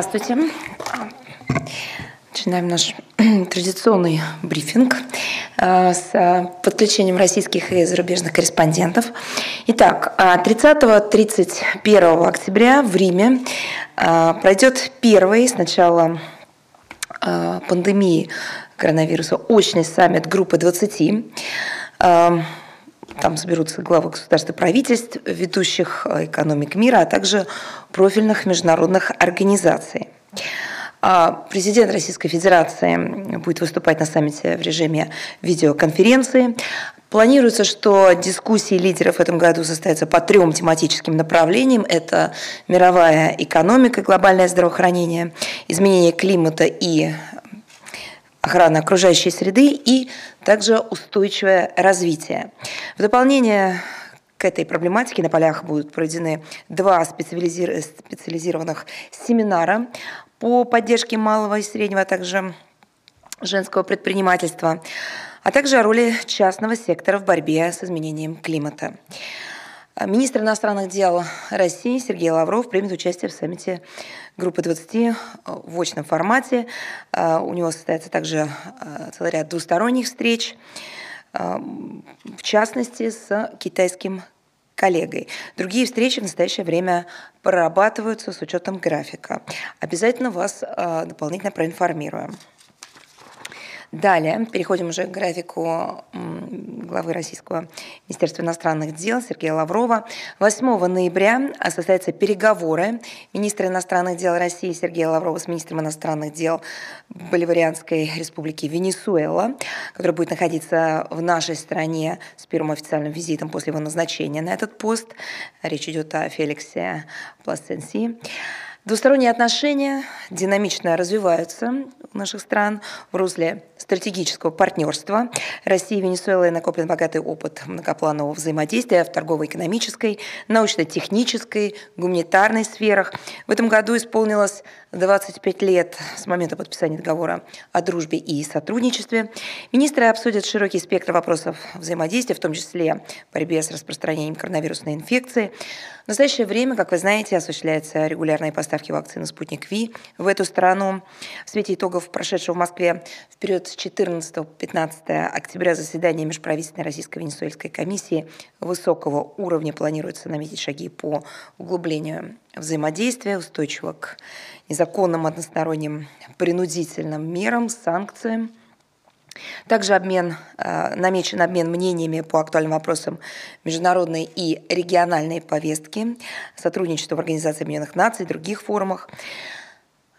Здравствуйте. Начинаем наш традиционный брифинг э, с подключением российских и зарубежных корреспондентов. Итак, 30-31 э, октября в Риме э, пройдет первый сначала пандемии коронавируса очный саммит группы 20. Там соберутся главы государств и правительств, ведущих экономик мира, а также профильных международных организаций. А президент Российской Федерации будет выступать на саммите в режиме видеоконференции. Планируется, что дискуссии лидеров в этом году состоятся по трем тематическим направлениям. Это мировая экономика, глобальное здравоохранение, изменение климата и охрана окружающей среды и также устойчивое развитие. В дополнение к этой проблематике на полях будут проведены два специализированных семинара по поддержке малого и среднего, а также женского предпринимательства, а также о роли частного сектора в борьбе с изменением климата. Министр иностранных дел России Сергей Лавров примет участие в саммите группы 20 в очном формате. У него состоится также целый ряд двусторонних встреч, в частности, с китайским коллегой. Другие встречи в настоящее время прорабатываются с учетом графика. Обязательно вас э, дополнительно проинформируем. Далее переходим уже к графику главы Российского Министерства иностранных дел Сергея Лаврова. 8 ноября состоятся переговоры министра иностранных дел России Сергея Лаврова с министром иностранных дел Боливарианской республики Венесуэла, который будет находиться в нашей стране с первым официальным визитом после его назначения на этот пост. Речь идет о Феликсе Пласенси. Двусторонние отношения динамично развиваются у наших стран в русле стратегического партнерства. России и Венесуэлой накоплен богатый опыт многопланового взаимодействия в торгово-экономической, научно-технической, гуманитарной сферах. В этом году исполнилось 25 лет с момента подписания договора о дружбе и сотрудничестве. Министры обсудят широкий спектр вопросов взаимодействия, в том числе борьбе с распространением коронавирусной инфекции. В настоящее время, как вы знаете, осуществляются регулярные поставки вакцины «Спутник Ви» в эту страну. В свете итогов прошедшего в Москве в период с 14 по 15 октября заседания Межправительственной российско-венесуэльской комиссии высокого уровня планируется наметить шаги по углублению взаимодействия, устойчивого к незаконным односторонним принудительным мерам, санкциям, также обмен, э, намечен обмен мнениями по актуальным вопросам международной и региональной повестки, сотрудничество в Организации Объединенных Наций, других форумах.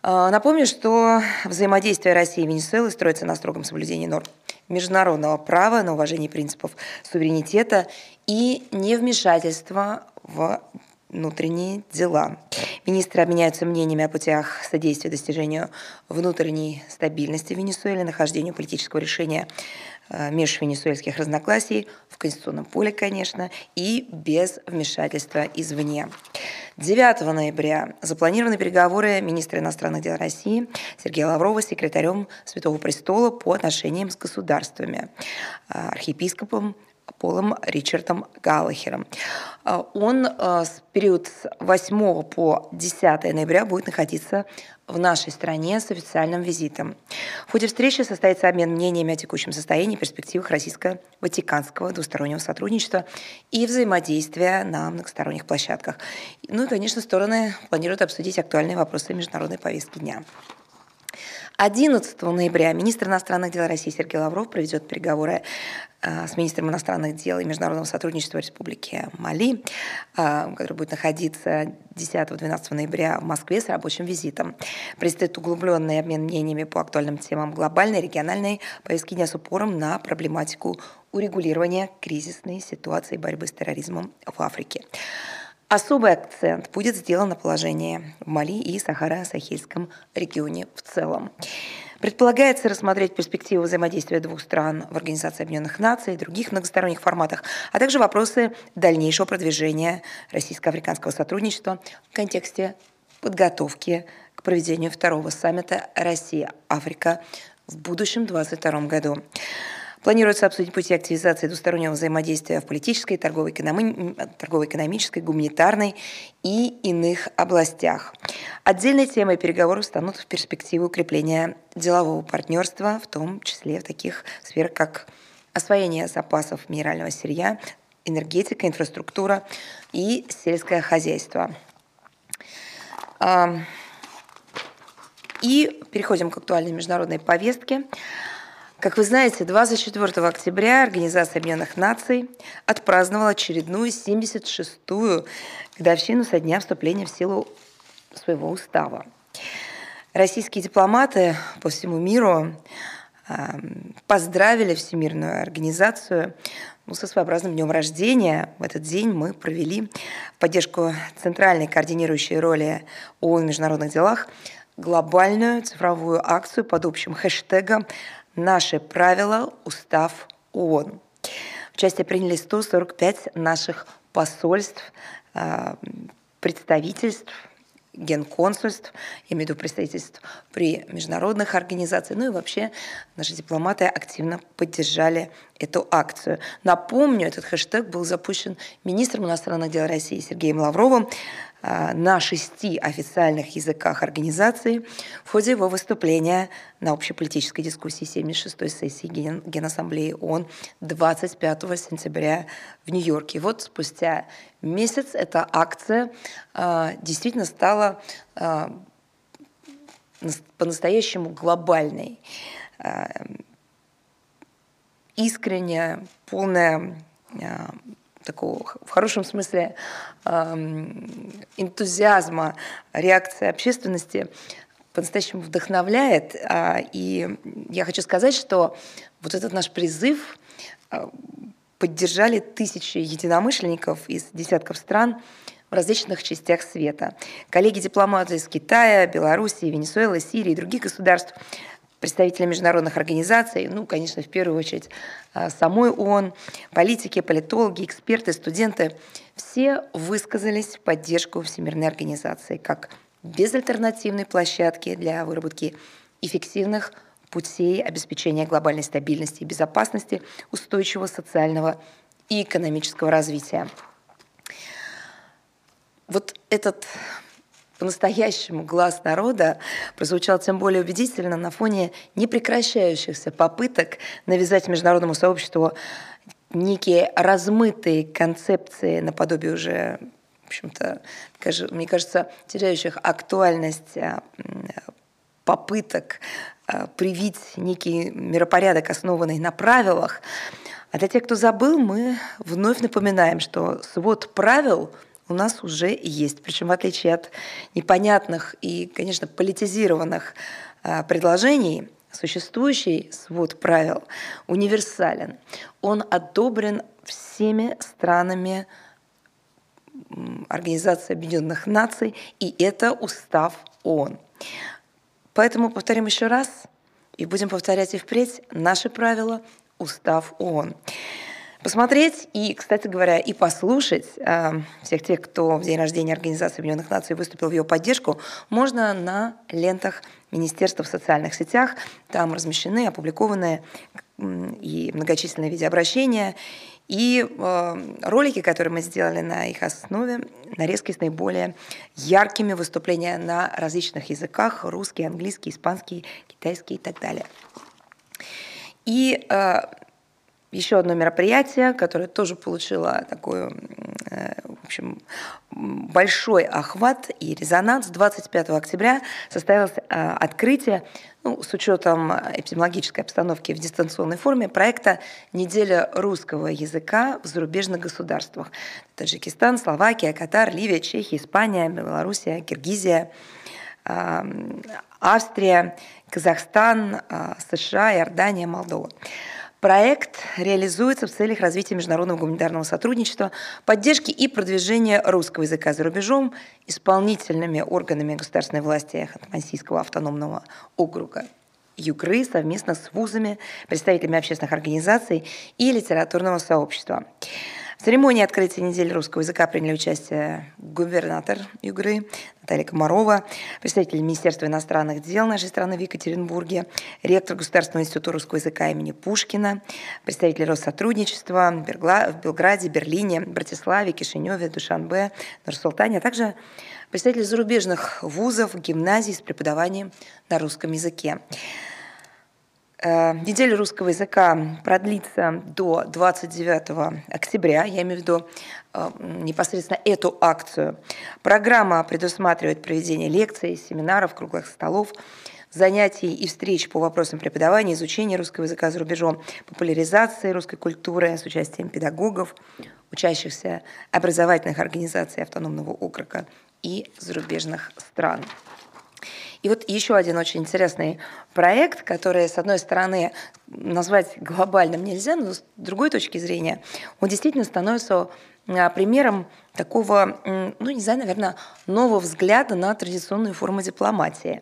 Э, напомню, что взаимодействие России и Венесуэлы строится на строгом соблюдении норм международного права, на уважении принципов суверенитета и невмешательства в внутренние дела. Министры обменяются мнениями о путях содействия достижению внутренней стабильности в Венесуэле, нахождению политического решения межвенесуэльских разногласий в конституционном поле, конечно, и без вмешательства извне. 9 ноября запланированы переговоры министра иностранных дел России Сергея Лаврова с секретарем Святого Престола по отношениям с государствами, э, архиепископом Полом Ричардом Галлахером. А, он а, с период с 8 по 10 ноября будет находиться в нашей стране с официальным визитом. В ходе встречи состоится обмен мнениями о текущем состоянии и перспективах российско-ватиканского двустороннего сотрудничества и взаимодействия на многосторонних площадках. Ну и, конечно, стороны планируют обсудить актуальные вопросы международной повестки дня. 11 ноября министр иностранных дел России Сергей Лавров проведет переговоры э, с министром иностранных дел и международного сотрудничества Республики Мали, э, который будет находиться 10-12 ноября в Москве с рабочим визитом. Предстоит углубленный обмен мнениями по актуальным темам глобальной, региональной повестки дня с упором на проблематику урегулирования кризисной ситуации борьбы с терроризмом в Африке. Особый акцент будет сделан на положении в Мали и Сахара-Сахельском регионе в целом. Предполагается рассмотреть перспективы взаимодействия двух стран в Организации Объединенных Наций и других многосторонних форматах, а также вопросы дальнейшего продвижения российско-африканского сотрудничества в контексте подготовки к проведению второго саммита Россия-Африка в будущем 2022 году. Планируется обсудить пути активизации двустороннего взаимодействия в политической, торгово-экономической, гуманитарной и иных областях. Отдельной темой переговоров станут в перспективе укрепления делового партнерства, в том числе в таких сферах, как освоение запасов минерального сырья, энергетика, инфраструктура и сельское хозяйство. И переходим к актуальной международной повестке. Как вы знаете, 24 октября Организация Объединенных Наций отпраздновала очередную 76-ю годовщину со дня вступления в силу своего устава. Российские дипломаты по всему миру поздравили Всемирную организацию ну, со своеобразным днем рождения. В этот день мы провели поддержку центральной координирующей роли ООН в международных делах глобальную цифровую акцию под общим хэштегом «Наши правила. Устав ООН». Участие приняли 145 наших посольств, а, представительств, генконсульств, я имею в виду представительств при международных организациях, ну и вообще наши дипломаты активно поддержали эту акцию. Напомню, этот хэштег был запущен министром иностранных дел России Сергеем Лавровым на шести официальных языках организации в ходе его выступления на общеполитической дискуссии 76-й сессии Ген Генассамблеи ООН 25 сентября в Нью-Йорке. Вот спустя месяц эта акция э, действительно стала э, по-настоящему глобальной, э, искренняя, полная такого в хорошем смысле энтузиазма реакции общественности по-настоящему вдохновляет. А, и я хочу сказать, что вот этот наш призыв а, поддержали тысячи единомышленников из десятков стран в различных частях света. Коллеги-дипломаты из Китая, Белоруссии, Венесуэлы, Сирии и других государств представители международных организаций, ну, конечно, в первую очередь а, самой ООН, политики, политологи, эксперты, студенты, все высказались в поддержку Всемирной организации как безальтернативной площадки для выработки эффективных путей обеспечения глобальной стабильности и безопасности, устойчивого социального и экономического развития. Вот этот по-настоящему глаз народа прозвучал тем более убедительно на фоне непрекращающихся попыток навязать международному сообществу некие размытые концепции наподобие уже, в общем-то, мне кажется, теряющих актуальность а, попыток а, привить некий миропорядок, основанный на правилах. А для тех, кто забыл, мы вновь напоминаем, что свод правил – у нас уже есть. Причем в отличие от непонятных и, конечно, политизированных а, предложений, существующий свод правил универсален. Он одобрен всеми странами Организации Объединенных Наций, и это устав ООН. Поэтому повторим еще раз, и будем повторять и впредь наши правила, устав ООН посмотреть и, кстати говоря, и послушать э, всех тех, кто в день рождения Организации Объединенных Наций выступил в ее поддержку, можно на лентах Министерства в социальных сетях. Там размещены, опубликованы и многочисленные видеообращения, и э, ролики, которые мы сделали на их основе, нарезки с наиболее яркими выступления на различных языках, русский, английский, испанский, китайский и так далее. И э, еще одно мероприятие, которое тоже получило такой, э, в общем, большой охват и резонанс. 25 октября состоялось э, открытие, ну, с учетом эпидемиологической обстановки в дистанционной форме, проекта «Неделя русского языка в зарубежных государствах». Таджикистан, Словакия, Катар, Ливия, Чехия, Испания, Белоруссия, Киргизия, э, Австрия, Казахстан, США, Иордания, Молдова. Проект реализуется в целях развития международного гуманитарного сотрудничества, поддержки и продвижения русского языка за рубежом исполнительными органами государственной власти Ханты-Мансийского автономного округа Югры совместно с вузами, представителями общественных организаций и литературного сообщества. В церемонии открытия недели русского языка приняли участие губернатор Югры Наталья Комарова, представитель Министерства иностранных дел нашей страны в Екатеринбурге, ректор Государственного института русского языка имени Пушкина, представители Россотрудничества в Белграде, Берлине, Братиславе, Кишиневе, Душанбе, Нур-Султане, а также представители зарубежных вузов, гимназий с преподаванием на русском языке. Э, неделя русского языка продлится до 29 октября, я имею в виду э, непосредственно эту акцию. Программа предусматривает проведение лекций, семинаров, круглых столов, занятий и встреч по вопросам преподавания, изучения русского языка за рубежом, популяризации русской культуры с участием педагогов, учащихся образовательных организаций автономного округа и зарубежных стран. И вот еще один очень интересный проект, который, с одной стороны, назвать глобальным нельзя, но с другой точки зрения, он действительно становится а, примером такого, ну, не знаю, наверное, нового взгляда на традиционную форму дипломатии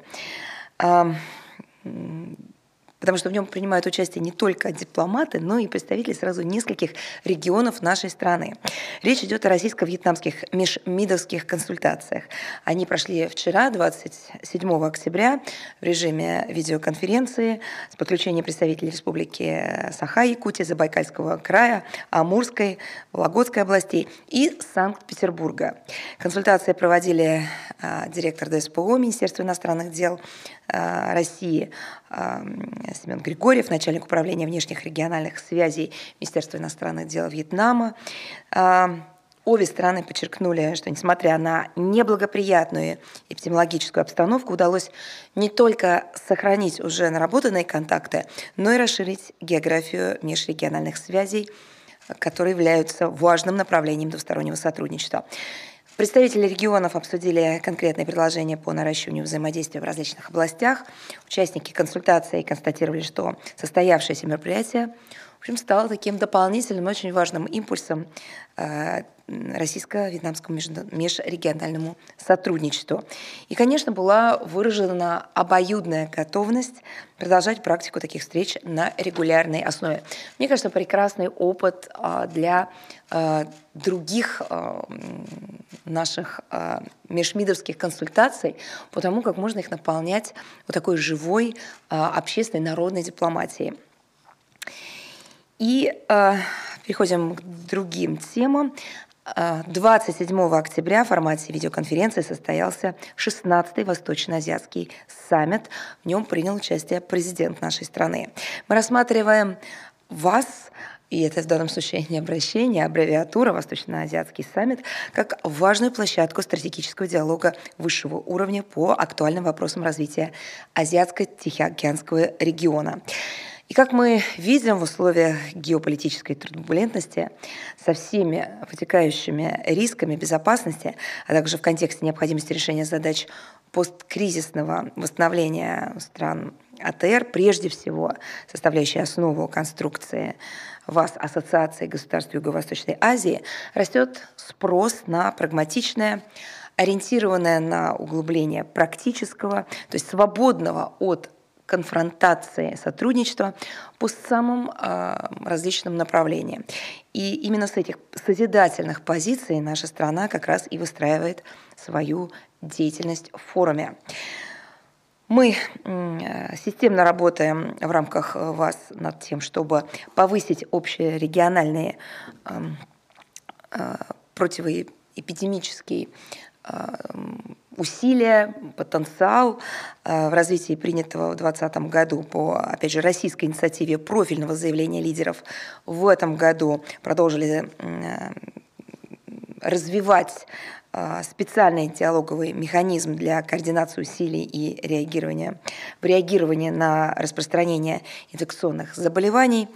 потому что в нем принимают участие не только дипломаты, но и представители сразу нескольких регионов нашей страны. Речь идет о российско-вьетнамских межмидовских консультациях. Они прошли вчера, 27 октября, в режиме видеоконференции с подключением представителей Республики Саха-Якутия, Забайкальского края, Амурской, Вологодской областей и Санкт-Петербурга. Консультации проводили а, директор ДСПО Министерства иностранных дел России а, Семен Григорьев, начальник управления внешних региональных связей Министерства иностранных дел Вьетнама. А, обе стороны подчеркнули, что несмотря на неблагоприятную эпидемиологическую обстановку, удалось не только сохранить уже наработанные контакты, но и расширить географию межрегиональных связей, которые являются важным направлением двустороннего сотрудничества. Представители регионов обсудили конкретные предложения по наращиванию взаимодействия в различных областях. Участники консультации констатировали, что состоявшееся мероприятие общем, стало таким дополнительным, очень важным импульсом э, российско-вьетнамскому межрегиональному сотрудничеству. И, конечно, была выражена обоюдная готовность продолжать практику таких встреч на регулярной основе. Мне кажется, прекрасный опыт а, для а, других а, наших межмидовских консультаций по тому, как можно их наполнять вот такой живой общественной народной дипломатией. И переходим к другим темам. 27 октября в формате видеоконференции состоялся 16-й Восточно-Азиатский саммит. В нем принял участие президент нашей страны. Мы рассматриваем вас, и это в данном случае не обращение, а аббревиатура «Восточно-Азиатский саммит», как важную площадку стратегического диалога высшего уровня по актуальным вопросам развития Азиатско-Тихоокеанского региона. И как мы видим в условиях геополитической турбулентности со всеми вытекающими рисками безопасности, а также в контексте необходимости решения задач посткризисного восстановления стран АТР, прежде всего составляющей основу конструкции ВАС Ассоциации государств Юго-Восточной Азии, растет спрос на прагматичное ориентированное на углубление практического, то есть свободного от конфронтации, сотрудничества по самым э, различным направлениям. И именно с этих созидательных позиций наша страна как раз и выстраивает свою деятельность в форуме. Мы системно работаем в рамках ВАС над тем, чтобы повысить общие региональные э, противоэпидемические усилия, потенциал э, в развитии принятого в 2020 году по, опять же, российской инициативе профильного заявления лидеров в этом году продолжили э, развивать э, специальный диалоговый механизм для координации усилий и реагирования, в реагировании на распространение инфекционных заболеваний.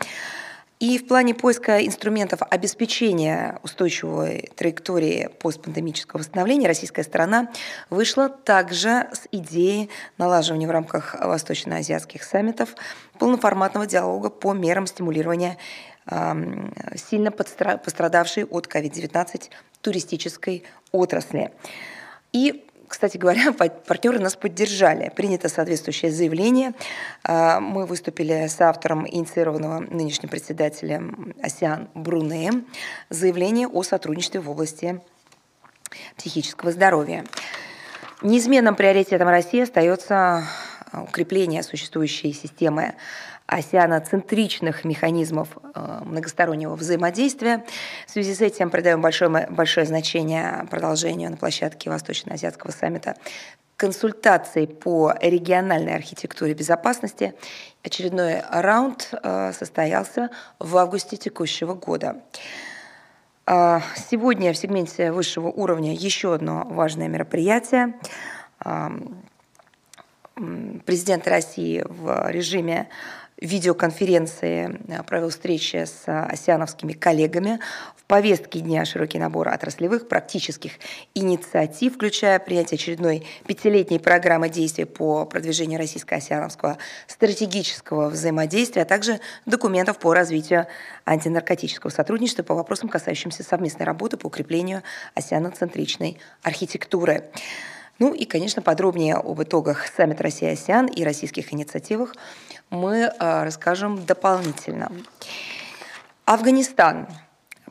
И в плане поиска инструментов обеспечения устойчивой траектории постпандемического восстановления российская сторона вышла также с идеей налаживания в рамках восточно-азиатских саммитов полноформатного диалога по мерам стимулирования сильно пострадавшей от COVID-19 туристической отрасли. И кстати говоря, партнеры нас поддержали. Принято соответствующее заявление. А, мы выступили с автором инициированного нынешним председателем АСИАН Брунеем заявление о сотрудничестве в области психического здоровья. Неизменным приоритетом России остается укрепление существующей системы осяноцентричных механизмов э, многостороннего взаимодействия. В связи с этим придаем большое, большое значение продолжению на площадке Восточно-Азиатского саммита консультаций по региональной архитектуре безопасности. Очередной раунд э, состоялся в августе текущего года. Э, сегодня в сегменте высшего уровня еще одно важное мероприятие. Президент России в режиме видеоконференции э, провел встречи с осяновскими коллегами. В повестке дня широкий набор отраслевых практических инициатив, включая принятие очередной пятилетней программы действий по продвижению российско-осяновского стратегического взаимодействия, а также документов по развитию антинаркотического сотрудничества по вопросам, касающимся совместной работы по укреплению осяноцентричной архитектуры. Ну и, конечно, подробнее об итогах саммита Россия-АСЕАН и российских инициативах мы а, расскажем дополнительно. Афганистан.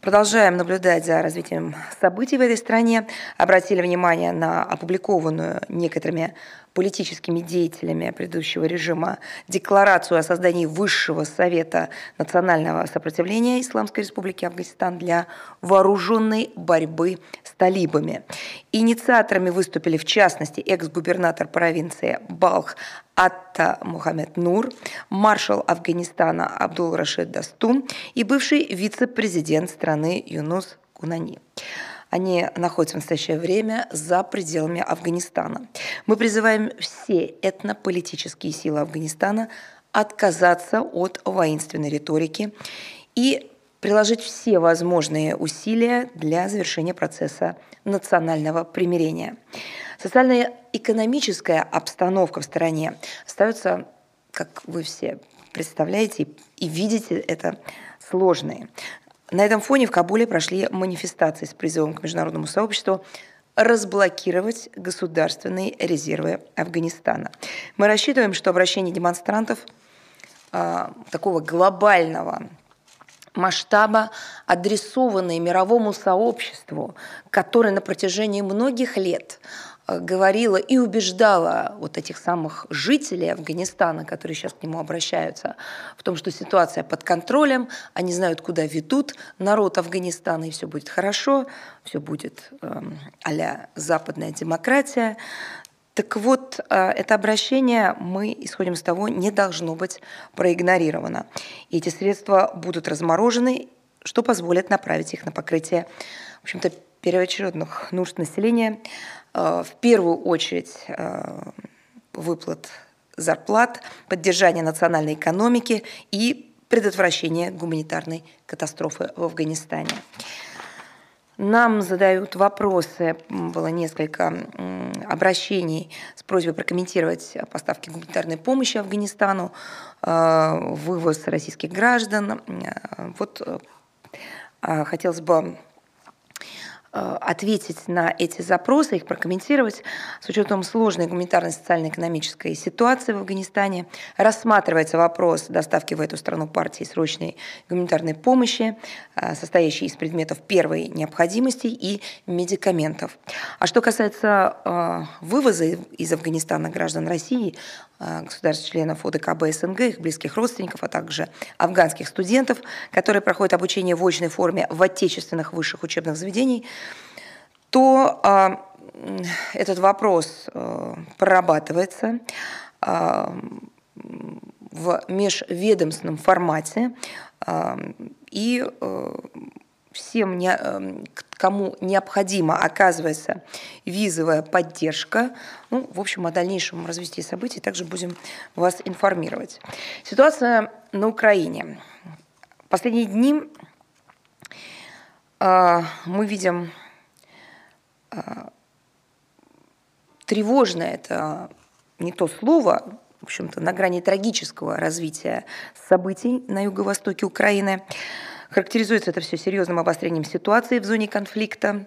Продолжаем наблюдать за развитием событий в этой стране. Обратили внимание на опубликованную некоторыми политическими деятелями предыдущего режима декларацию о создании Высшего Совета национального сопротивления Исламской Республики Афганистан для вооруженной борьбы талибами. Инициаторами выступили, в частности, экс-губернатор провинции Балх Атта Мухаммед Нур, маршал Афганистана Абдул Рашид Дастун и бывший вице-президент страны Юнус Кунани. Они находятся в настоящее время за пределами Афганистана. Мы призываем все этнополитические силы Афганистана отказаться от воинственной риторики и приложить все возможные усилия для завершения процесса национального примирения. Социально-экономическая обстановка в стране остается, как вы все представляете и видите, это сложные. На этом фоне в Кабуле прошли манифестации с призывом к международному сообществу разблокировать государственные резервы Афганистана. Мы рассчитываем, что обращение демонстрантов э, такого глобального масштаба, адресованные мировому сообществу, которое на протяжении многих лет Э, говорила и убеждала вот этих самых жителей Афганистана, которые сейчас к нему обращаются, в том, что ситуация под контролем, они знают, куда ведут народ Афганистана, и все будет хорошо, все будет э, а западная демократия. Так вот, э, это обращение, мы исходим из того, не должно быть проигнорировано. И эти средства будут разморожены, что позволит направить их на покрытие, в общем-то, первоочередных нужд населения, Э, в первую очередь э, выплат зарплат, поддержание национальной экономики и предотвращение гуманитарной катастрофы в Афганистане. Нам задают вопросы, было несколько обращений с просьбой прокомментировать поставки гуманитарной помощи Афганистану, э, вывоз российских граждан. Вот хотелось бы Э, ответить на эти запросы, их прокомментировать с учетом сложной гуманитарной, социально-экономической ситуации в Афганистане. Рассматривается вопрос доставки в эту страну партии срочной гуманитарной помощи, э, состоящей из предметов первой необходимости и медикаментов. А что касается э, вывоза из Афганистана граждан России, государств-членов ОДКБ СНГ, их близких родственников, а также афганских студентов, которые проходят обучение в очной форме в отечественных высших учебных заведениях, то а, этот вопрос а, прорабатывается а, в межведомственном формате, и всем, не, а, кому необходимо оказывается визовая поддержка. Ну, в общем, о дальнейшем развитии событий также будем вас информировать. Ситуация на Украине. Последние дни э, мы видим а, тревожно это не то слово, в общем-то, на грани трагического развития событий на юго-востоке Украины. Характеризуется это все серьезным обострением ситуации в зоне конфликта.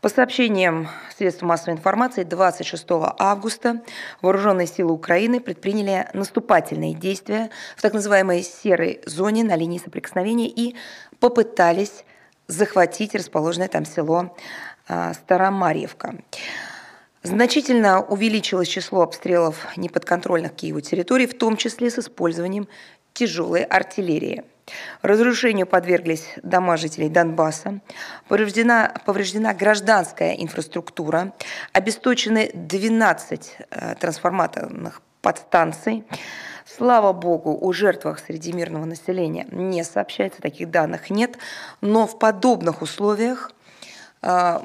По сообщениям средств массовой информации, 26 августа вооруженные силы Украины предприняли наступательные действия в так называемой серой зоне на линии соприкосновения и попытались захватить расположенное там село а, Старомарьевка. Значительно увеличилось число обстрелов неподконтрольных Киеву территорий, в том числе с использованием тяжелой артиллерии. Разрушению подверглись дома жителей Донбасса, повреждена, повреждена гражданская инфраструктура, обесточены 12 э, трансформаторных подстанций. Слава богу, о жертвах среди мирного населения не сообщается, таких данных нет, но в подобных условиях э,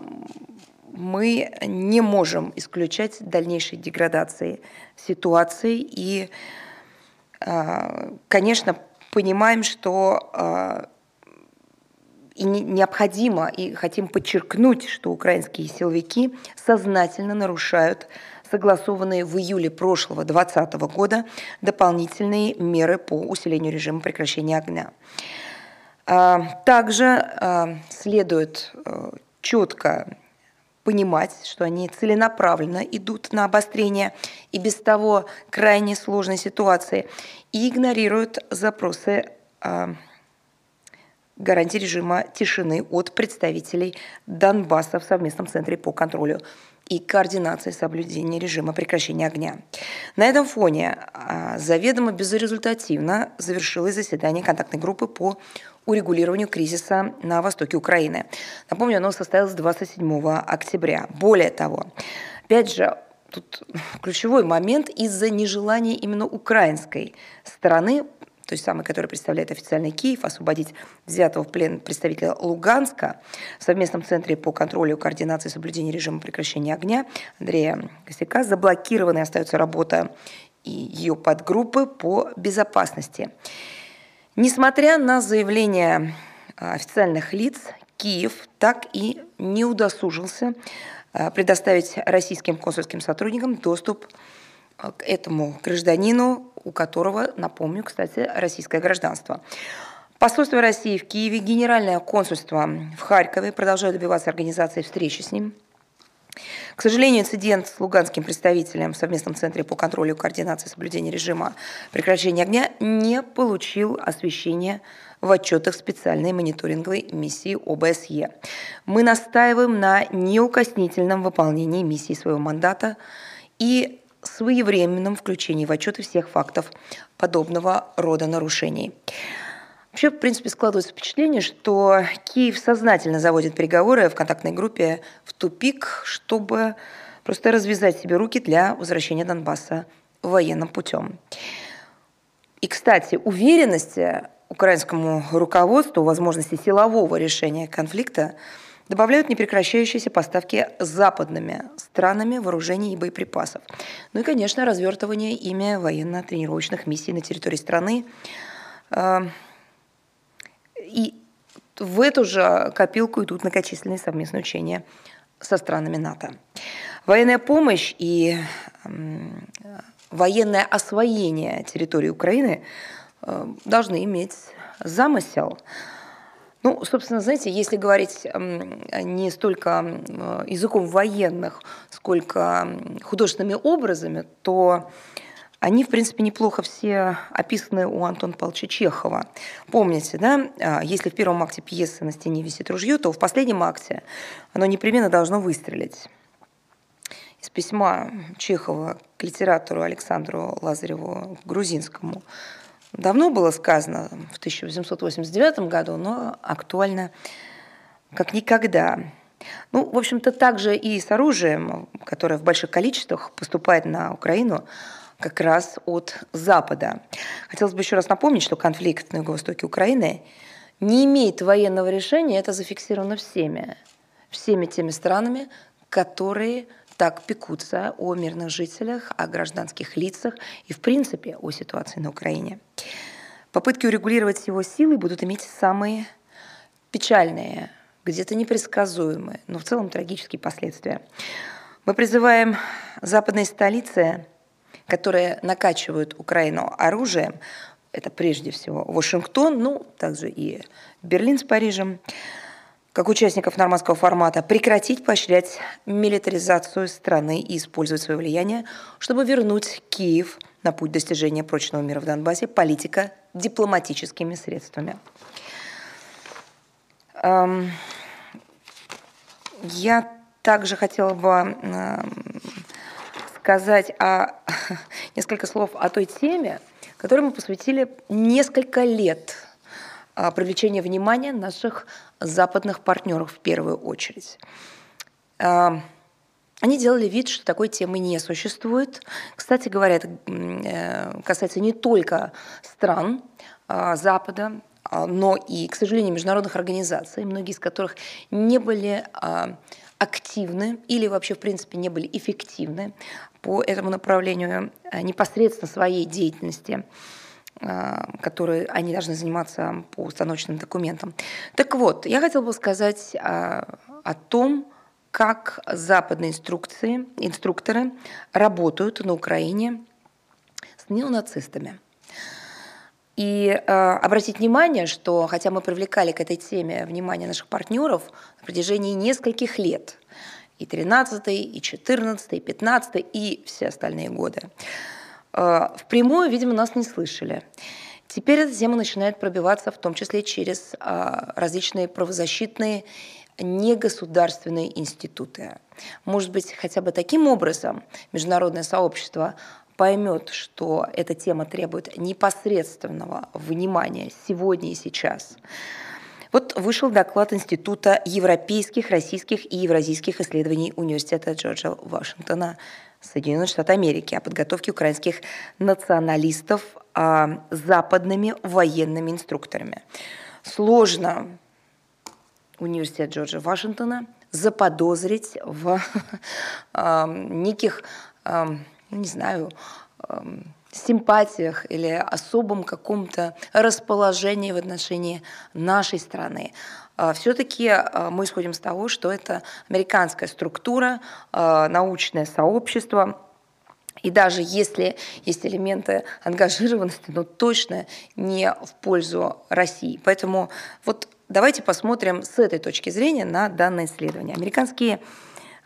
мы не можем исключать дальнейшей деградации ситуации. И, а, конечно, понимаем, что а, и необходимо, и хотим подчеркнуть, что украинские силовики сознательно нарушают согласованные в июле прошлого 2020 года дополнительные меры по усилению режима прекращения огня. А, также следует четко понимать, что они целенаправленно идут на обострение и без того крайне сложной ситуации и игнорируют запросы э, гарантии режима тишины от представителей Донбасса в совместном центре по контролю и координации соблюдения режима прекращения огня. На этом фоне а, заведомо безрезультативно завершилось заседание контактной группы по урегулированию кризиса на востоке Украины. Напомню, оно состоялось 27 октября. Более того, опять же, тут ключевой момент из-за нежелания именно украинской стороны той самой, которая представляет официальный Киев, освободить взятого в плен представителя Луганска в совместном центре по контролю и координации соблюдения режима прекращения огня Андрея Косяка заблокированы остается работа и ее подгруппы по безопасности. Несмотря на заявления а, официальных лиц, Киев так и не удосужился предоставить российским консульским сотрудникам доступ а, к этому гражданину, у которого, напомню, кстати, российское гражданство. Посольство России в Киеве, Генеральное консульство в Харькове продолжают добиваться организации встречи с ним. К сожалению, инцидент с луганским представителем в совместном центре по контролю и координации соблюдения режима прекращения огня не получил освещения в отчетах специальной мониторинговой миссии ОБСЕ. Мы настаиваем на неукоснительном выполнении миссии своего мандата и своевременном включении в отчеты всех фактов подобного рода нарушений. Вообще, в принципе, складывается впечатление, что Киев сознательно заводит переговоры в контактной группе в тупик, чтобы просто развязать себе руки для возвращения Донбасса военным путем. И, кстати, уверенности украинскому руководству возможности силового решения конфликта добавляют непрекращающиеся поставки западными странами вооружений и боеприпасов. Ну и, конечно, развертывание ими военно-тренировочных миссий на территории страны а, – и в эту же копилку идут многочисленные совместные учения со странами НАТО. Военная помощь и военное освоение территории Украины должны иметь замысел. Ну, собственно, знаете, если говорить не столько языком военных, сколько художественными образами, то они, в принципе, неплохо все описаны у Антона Павловича Чехова. Помните, да, а, если в первом акте пьесы «На стене висит ружье», то в последнем акте оно непременно должно выстрелить. Из письма Чехова к литератору Александру Лазареву Грузинскому давно было сказано, в 1889 году, но актуально как никогда. Ну, в общем-то, также и с оружием, которое в больших количествах поступает на Украину, как раз от Запада. Хотелось бы еще раз напомнить, что конфликт на юго-востоке Украины не имеет военного решения, это зафиксировано всеми, всеми теми странами, которые так пекутся о мирных жителях, о гражданских лицах и, в принципе, о ситуации на Украине. Попытки урегулировать его силы будут иметь самые печальные, где-то непредсказуемые, но в целом трагические последствия. Мы призываем западные столицы которые накачивают Украину оружием, это прежде всего Вашингтон, ну, также и Берлин с Парижем, как участников нормандского формата, прекратить поощрять милитаризацию страны и использовать свое влияние, чтобы вернуть Киев на путь достижения прочного мира в Донбассе политика дипломатическими средствами. Эм, я также хотела бы сказать о, несколько слов о той теме, которой мы посвятили несколько лет а, привлечения внимания наших западных партнеров в первую очередь. А, они делали вид, что такой темы не существует. Кстати говоря, это э, касается не только стран а, Запада, но и, к сожалению, международных организаций, многие из которых не были активны или вообще, в принципе, не были эффективны по этому направлению непосредственно своей деятельности которые они должны заниматься по установочным документам. Так вот, я хотела бы сказать о, э, о том, как западные инструкции, инструкторы работают на Украине с неонацистами. И э, обратить внимание, что хотя мы привлекали к этой теме внимание наших партнеров на протяжении нескольких лет, и 13 и 14 и 15 и все остальные годы, э, впрямую, видимо, нас не слышали. Теперь эта тема начинает пробиваться в том числе через э, различные правозащитные негосударственные институты. Может быть, хотя бы таким образом международное сообщество поймет, что эта тема требует непосредственного внимания сегодня и сейчас. Вот вышел доклад Института европейских, российских и евразийских исследований Университета Джорджа Вашингтона Соединенных Штатов Америки о подготовке украинских националистов а, западными военными инструкторами. Сложно университет Джорджа Вашингтона заподозрить в а, неких а, не знаю, эм, симпатиях или особом каком-то расположении в отношении нашей страны. А, Все-таки а, мы исходим с того, что это американская структура, а, научное сообщество, и даже если есть элементы ангажированности, но точно не в пользу России. Поэтому вот давайте посмотрим с этой точки зрения на данное исследование. Американские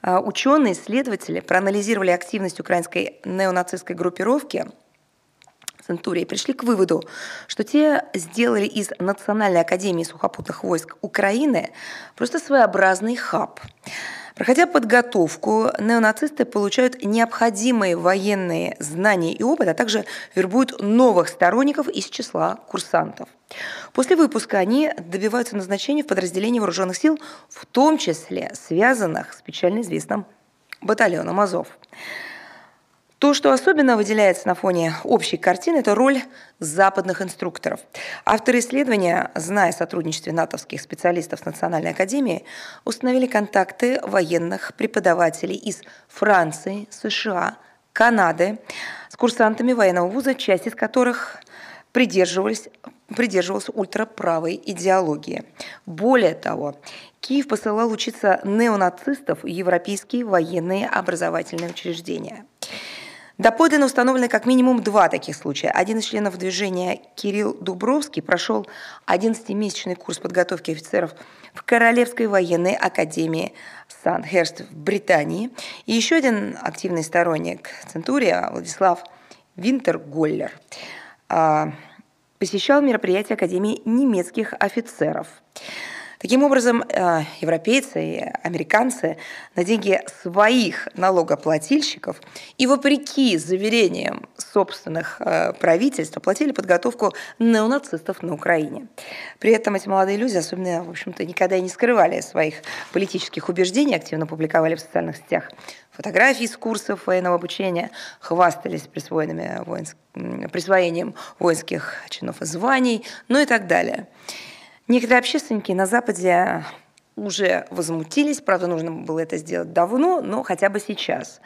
ученые, исследователи проанализировали активность украинской неонацистской группировки Центурии пришли к выводу, что те сделали из Национальной академии сухопутных войск Украины просто своеобразный хаб. Проходя подготовку, неонацисты получают необходимые военные знания и опыт, а также вербуют новых сторонников из числа курсантов. После выпуска они добиваются назначения в подразделении вооруженных сил, в том числе связанных с печально известным батальоном Азов. То, что особенно выделяется на фоне общей картины, это роль западных инструкторов. Авторы исследования, зная о сотрудничестве натовских специалистов с Национальной академией, установили контакты военных преподавателей из Франции, США, Канады с курсантами военного вуза, часть из которых придерживались, придерживался ультраправой идеологии. Более того, Киев посылал учиться неонацистов в европейские военные образовательные учреждения – Доподлинно установлены как минимум два таких случая. Один из членов движения Кирилл Дубровский прошел 11-месячный курс подготовки офицеров в Королевской военной академии Сандхерст в Британии. И еще один активный сторонник Центурия Владислав Винтерголлер а, посещал мероприятия Академии немецких офицеров. Таким образом, э, европейцы и американцы на деньги своих налогоплательщиков и вопреки заверениям собственных э, правительств оплатили подготовку неонацистов на Украине. При этом эти молодые люди особенно, в общем-то, никогда и не скрывали своих политических убеждений, активно публиковали в социальных сетях фотографии с курсов военного обучения, хвастались присвоенными воинск... присвоением воинских чинов и званий, ну и так далее. Некоторые общественники на Западе уже возмутились, правда, нужно было это сделать давно, но хотя бы сейчас.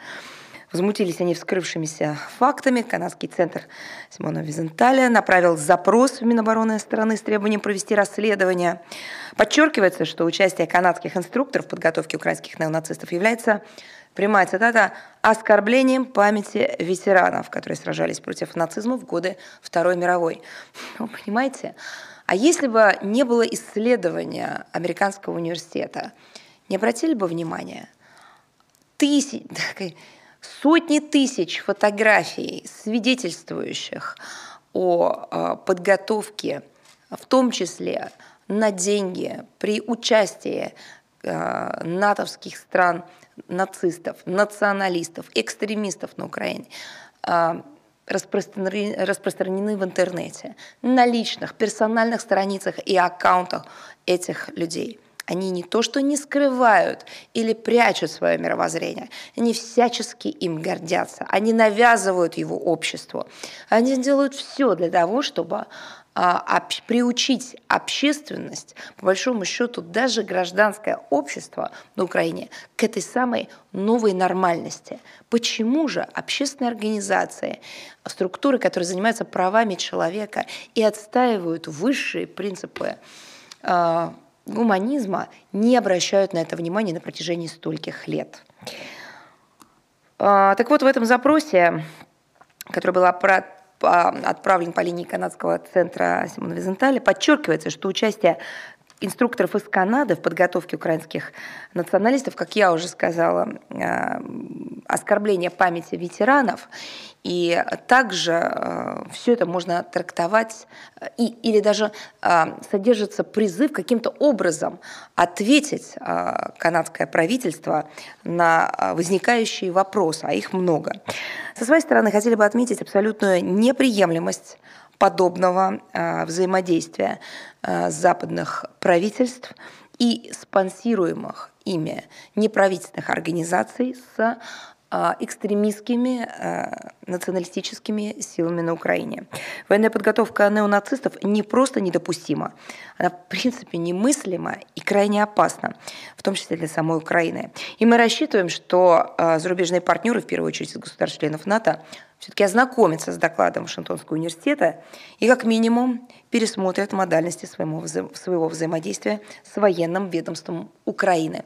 Возмутились они вскрывшимися фактами. Канадский центр Симона Визенталя направил запрос в Минобороны страны с требованием провести расследование. Подчеркивается, что участие канадских инструкторов в подготовке украинских неонацистов является, прямая цитата, оскорблением памяти ветеранов, которые сражались против нацизма в годы Второй мировой. Вы понимаете, А если бы не было исследования американского университета, не обратили бы внимания? Тысяч, сотни тысяч фотографий, свидетельствующих о а, подготовке, в том числе на деньги, при участии а, натовских стран, нацистов, националистов, экстремистов на Украине, а, распространены, в интернете, на личных, персональных страницах и аккаунтах этих людей. Они не то что не скрывают или прячут свое мировоззрение, они всячески им гордятся, они навязывают его обществу. Они делают все для того, чтобы приучить общественность, по большому счету даже гражданское общество на Украине, к этой самой новой нормальности. Почему же общественные организации, структуры, которые занимаются правами человека и отстаивают высшие принципы а, гуманизма, не обращают на это внимания на протяжении стольких лет? А, так вот, в этом запросе, который был отправлен по линии канадского центра Симона Визенталя, подчеркивается, что участие инструкторов из Канады в подготовке украинских националистов, как я уже сказала, э, оскорбление памяти ветеранов. И также э, все это можно трактовать э, и, или даже содержится призыв каким-то образом ответить канадское правительство на возникающие вопросы, а их много. Со своей стороны хотели бы отметить абсолютную неприемлемость подобного э, взаимодействия западных правительств и спонсируемых ими неправительственных организаций с а, экстремистскими э, националистическими силами на Украине. Военная подготовка неонацистов не просто недопустима, она в принципе немыслима и крайне опасна, в том числе для самой Украины. И мы рассчитываем, что э, зарубежные партнеры, в первую очередь государств-членов НАТО, все-таки ознакомиться с докладом Вашингтонского университета и как минимум пересмотрят модальности своего, своего взаимодействия с военным ведомством Украины.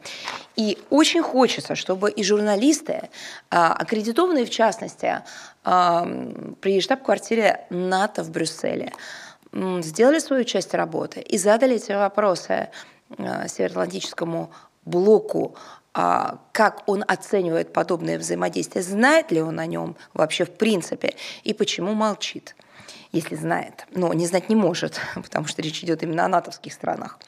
И очень хочется, чтобы и журналисты, а, аккредитованные в частности а, при штаб-квартире НАТО в Брюсселе, сделали свою часть работы и задали эти вопросы а, Североатлантическому блоку как он оценивает подобное взаимодействие, знает ли он о нем вообще в принципе и почему молчит, если знает. Но не знать не может, потому что речь идет именно о натовских странах.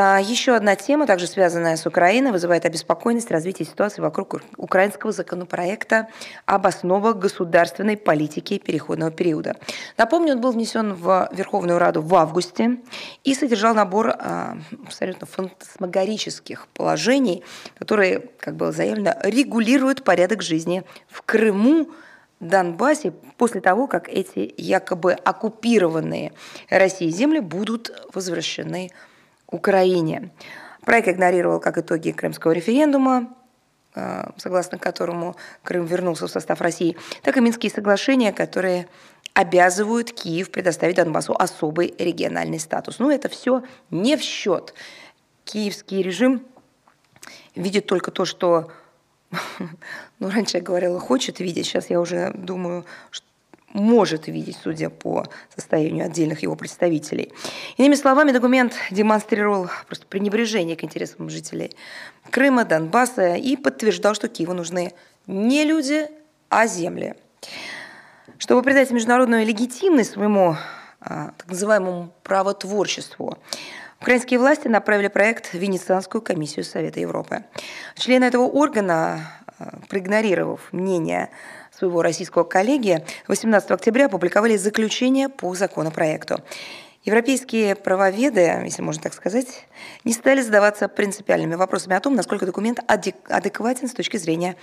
А, еще одна тема, также связанная с Украиной, вызывает обеспокоенность развития ситуации вокруг украинского законопроекта об основах государственной политики переходного периода. Напомню, он был внесен в Верховную Раду в августе и содержал набор а, абсолютно фантасмагорических положений, которые, как было заявлено, регулируют порядок жизни в Крыму, Донбассе после того, как эти якобы оккупированные Россией земли будут возвращены Украине. Проект игнорировал как итоги Крымского референдума, э, согласно которому Крым вернулся в состав России, так и Минские соглашения, которые обязывают Киев предоставить Донбассу особый региональный статус. Но это все не в счет. Киевский режим видит только то, что ну, раньше я говорила, хочет видеть, сейчас я уже думаю, что может видеть, судя по состоянию отдельных его представителей. Иными словами, документ демонстрировал просто пренебрежение к интересам жителей Крыма, Донбасса и подтверждал, что Киеву нужны не люди, а земли. Чтобы придать международную легитимность своему а, так называемому правотворчеству, украинские власти направили проект в Венецианскую комиссию Совета Европы. Члены этого органа, а, проигнорировав мнение своего российского коллеги 18 октября опубликовали заключение по законопроекту. Европейские правоведы, если можно так сказать, не стали задаваться принципиальными вопросами о том, насколько документ адекватен с точки зрения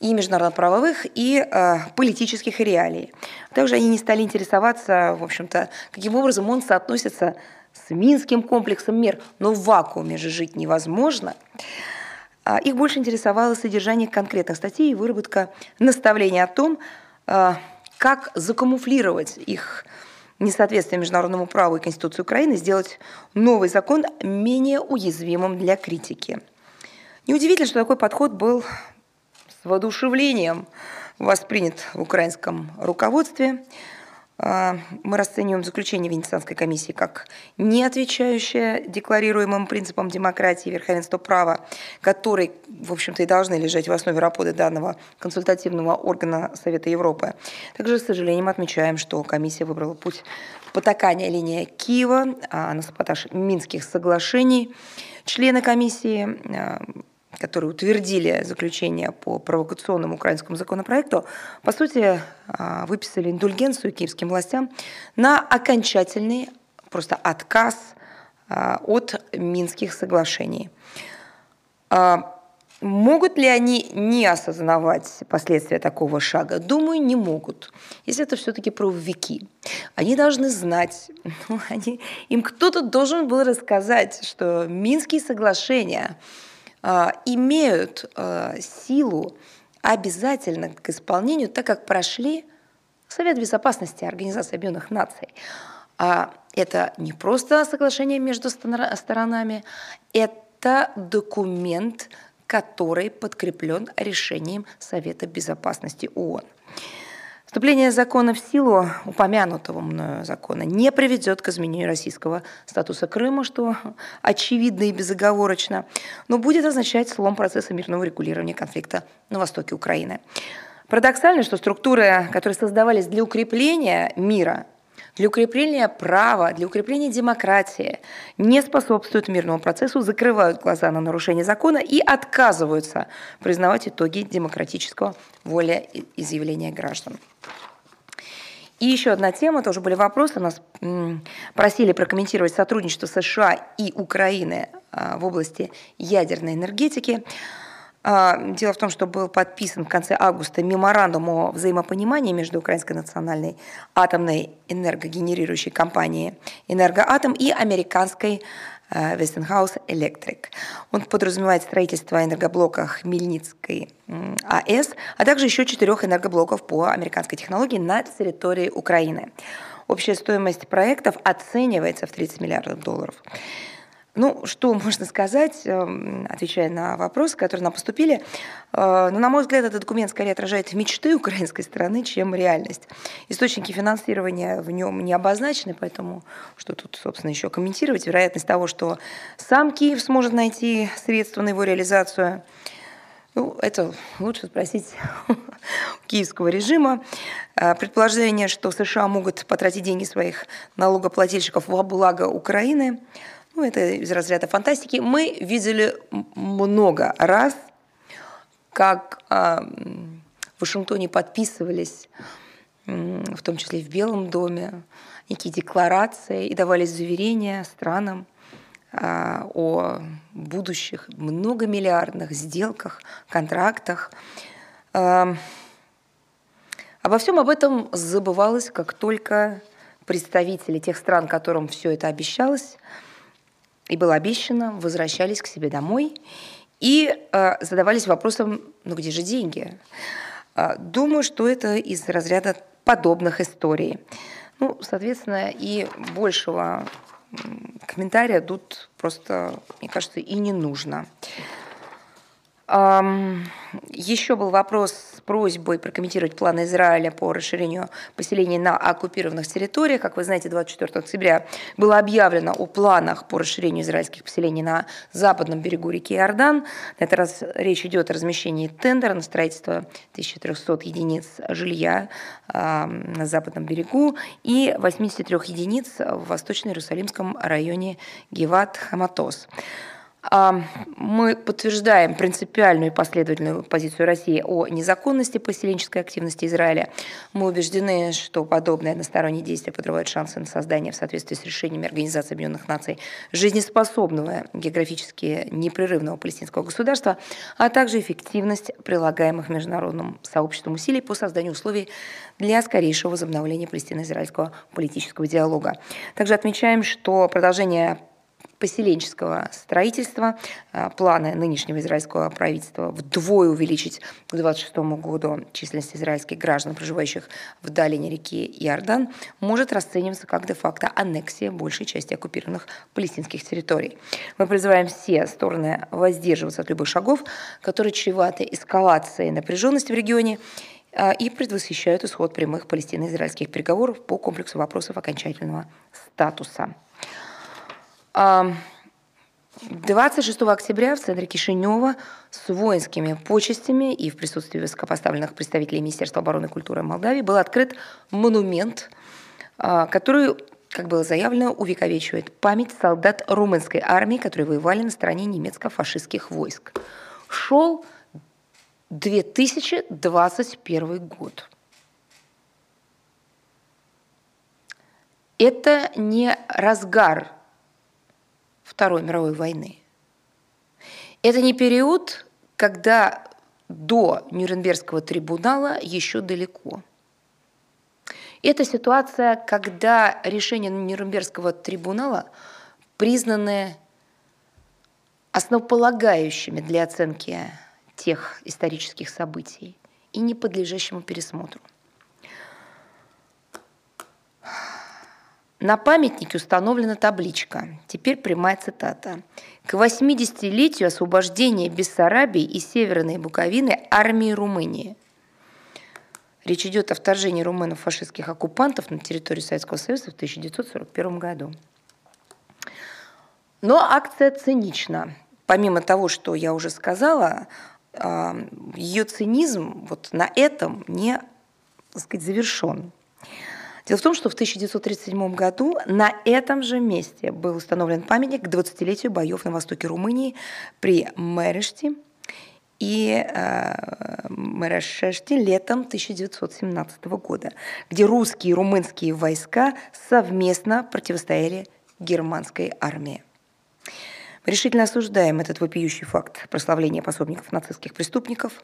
и международно-правовых, и э, политических реалий. Также они не стали интересоваться, в общем-то, каким образом он соотносится с Минским комплексом мер. Но в вакууме же жить невозможно. А, их больше интересовало содержание конкретных статей и выработка наставлений о том, а, как закамуфлировать их несоответствие международному праву и Конституции Украины, сделать новый закон менее уязвимым для критики. Неудивительно, что такой подход был с воодушевлением воспринят в украинском руководстве. А, мы расцениваем заключение Венецианской комиссии как не отвечающее декларируемым принципам демократии и верховенства права, которые, в общем-то, и должны лежать в основе работы данного консультативного органа Совета Европы. Также, с сожалением, отмечаем, что комиссия выбрала путь потакания линии Киева а на саботаж Минских соглашений. Члены комиссии а, которые утвердили заключение по провокационному украинскому законопроекту, по сути, а, выписали индульгенцию киевским властям на окончательный просто отказ а, от Минских соглашений. А, могут ли они не осознавать последствия такого шага? Думаю, не могут. Если это все-таки правовики. Они должны знать, ну, они, им кто-то должен был рассказать, что Минские соглашения – имеют а, силу обязательно к исполнению, так как прошли Совет Безопасности Организации Объединенных Наций. А это не просто соглашение между сторонами, это документ, который подкреплен решением Совета Безопасности ООН. Вступление закона в силу упомянутого мною закона не приведет к изменению российского статуса Крыма, что очевидно и безоговорочно, но будет означать слом процесса мирного регулирования конфликта на востоке Украины. Парадоксально, что структуры, которые создавались для укрепления мира, для укрепления права, для укрепления демократии не способствуют мирному процессу, закрывают глаза на нарушение закона и отказываются признавать итоги демократического волеизъявления граждан. И еще одна тема, тоже были вопросы, нас просили прокомментировать сотрудничество США и Украины а, в области ядерной энергетики. А, дело в том, что был подписан в конце августа меморандум о взаимопонимании между Украинской национальной атомной энергогенерирующей компанией «Энергоатом» и американской э, Westinghouse Electric. Он подразумевает строительство энергоблока Хмельницкой АЭС, а также еще четырех энергоблоков по американской технологии на территории Украины. Общая стоимость проектов оценивается в 30 миллиардов долларов. Ну, что можно сказать, эм, отвечая на вопросы, которые нам поступили? Э, ну, на мой взгляд, этот документ скорее отражает мечты украинской страны, чем реальность. Источники финансирования в нем не обозначены, поэтому что тут, собственно, еще комментировать? Вероятность того, что сам Киев сможет найти средства на его реализацию, ну, это лучше спросить киевского режима. Э, предположение, что США могут потратить деньги своих налогоплательщиков во благо Украины – ну, это из разряда фантастики, мы видели много раз, как э, в Вашингтоне подписывались, э, в том числе и в Белом доме, некие декларации и давались заверения странам э, о будущих многомиллиардных сделках, контрактах. Э, обо всем об этом забывалось, как только представители тех стран, которым все это обещалось, и было обещано, возвращались к себе домой и э, задавались вопросом, ну где же деньги? Э, думаю, что это из разряда подобных историй. Ну, соответственно, и большего комментария тут просто, мне кажется, и не нужно. Еще был вопрос просьбой прокомментировать планы Израиля по расширению поселений на оккупированных территориях. Как вы знаете, 24 октября было объявлено о планах по расширению израильских поселений на западном берегу реки Иордан. На этот раз речь идет о размещении тендера на строительство 1300 единиц жилья на западном берегу и 83 единиц в восточно-иерусалимском районе Геват-Хаматос. Мы подтверждаем принципиальную и последовательную позицию России о незаконности поселенческой активности Израиля. Мы убеждены, что подобное одностороннее действие подрывает шансы на создание в соответствии с решениями Организации Объединенных Наций жизнеспособного, географически непрерывного палестинского государства, а также эффективность прилагаемых международным сообществом усилий по созданию условий для скорейшего возобновления палестино-израильского политического диалога. Также отмечаем, что продолжение поселенческого строительства. А, планы нынешнего израильского правительства вдвое увеличить к 2026 году численность израильских граждан, проживающих в долине реки Иордан, может расцениваться как де-факто аннексия большей части оккупированных палестинских территорий. Мы призываем все стороны воздерживаться от любых шагов, которые чреваты эскалацией напряженности в регионе а, и предвосхищают исход прямых палестино-израильских переговоров по комплексу вопросов окончательного статуса. 26 октября в центре Кишинева с воинскими почестями и в присутствии высокопоставленных представителей Министерства обороны и культуры Молдавии был открыт монумент, а, который, как было заявлено, увековечивает память солдат румынской армии, которые воевали на стороне немецко-фашистских войск. Шел 2021 год. Это не разгар Второй мировой войны. Это не период, когда до Нюрнбергского трибунала еще далеко. Это ситуация, когда решения Нюрнбергского трибунала признаны основополагающими для оценки тех исторических событий и не подлежащему пересмотру. На памятнике установлена табличка, теперь прямая цитата. К 80-летию освобождения Бессарабии и Северной Буковины армии Румынии. Речь идет о вторжении румынов фашистских оккупантов на территорию Советского Союза в 1941 году. Но акция цинична. Помимо того, что я уже сказала, а, ее цинизм вот на этом не так сказать, завершен. Дело в том, что в 1937 году на этом же месте был установлен памятник к 20-летию боев на востоке Румынии при Мереште и э, Мерешеште летом 1917 года, где русские и румынские войска совместно противостояли германской армии. Мы решительно осуждаем этот вопиющий факт прославления пособников нацистских преступников.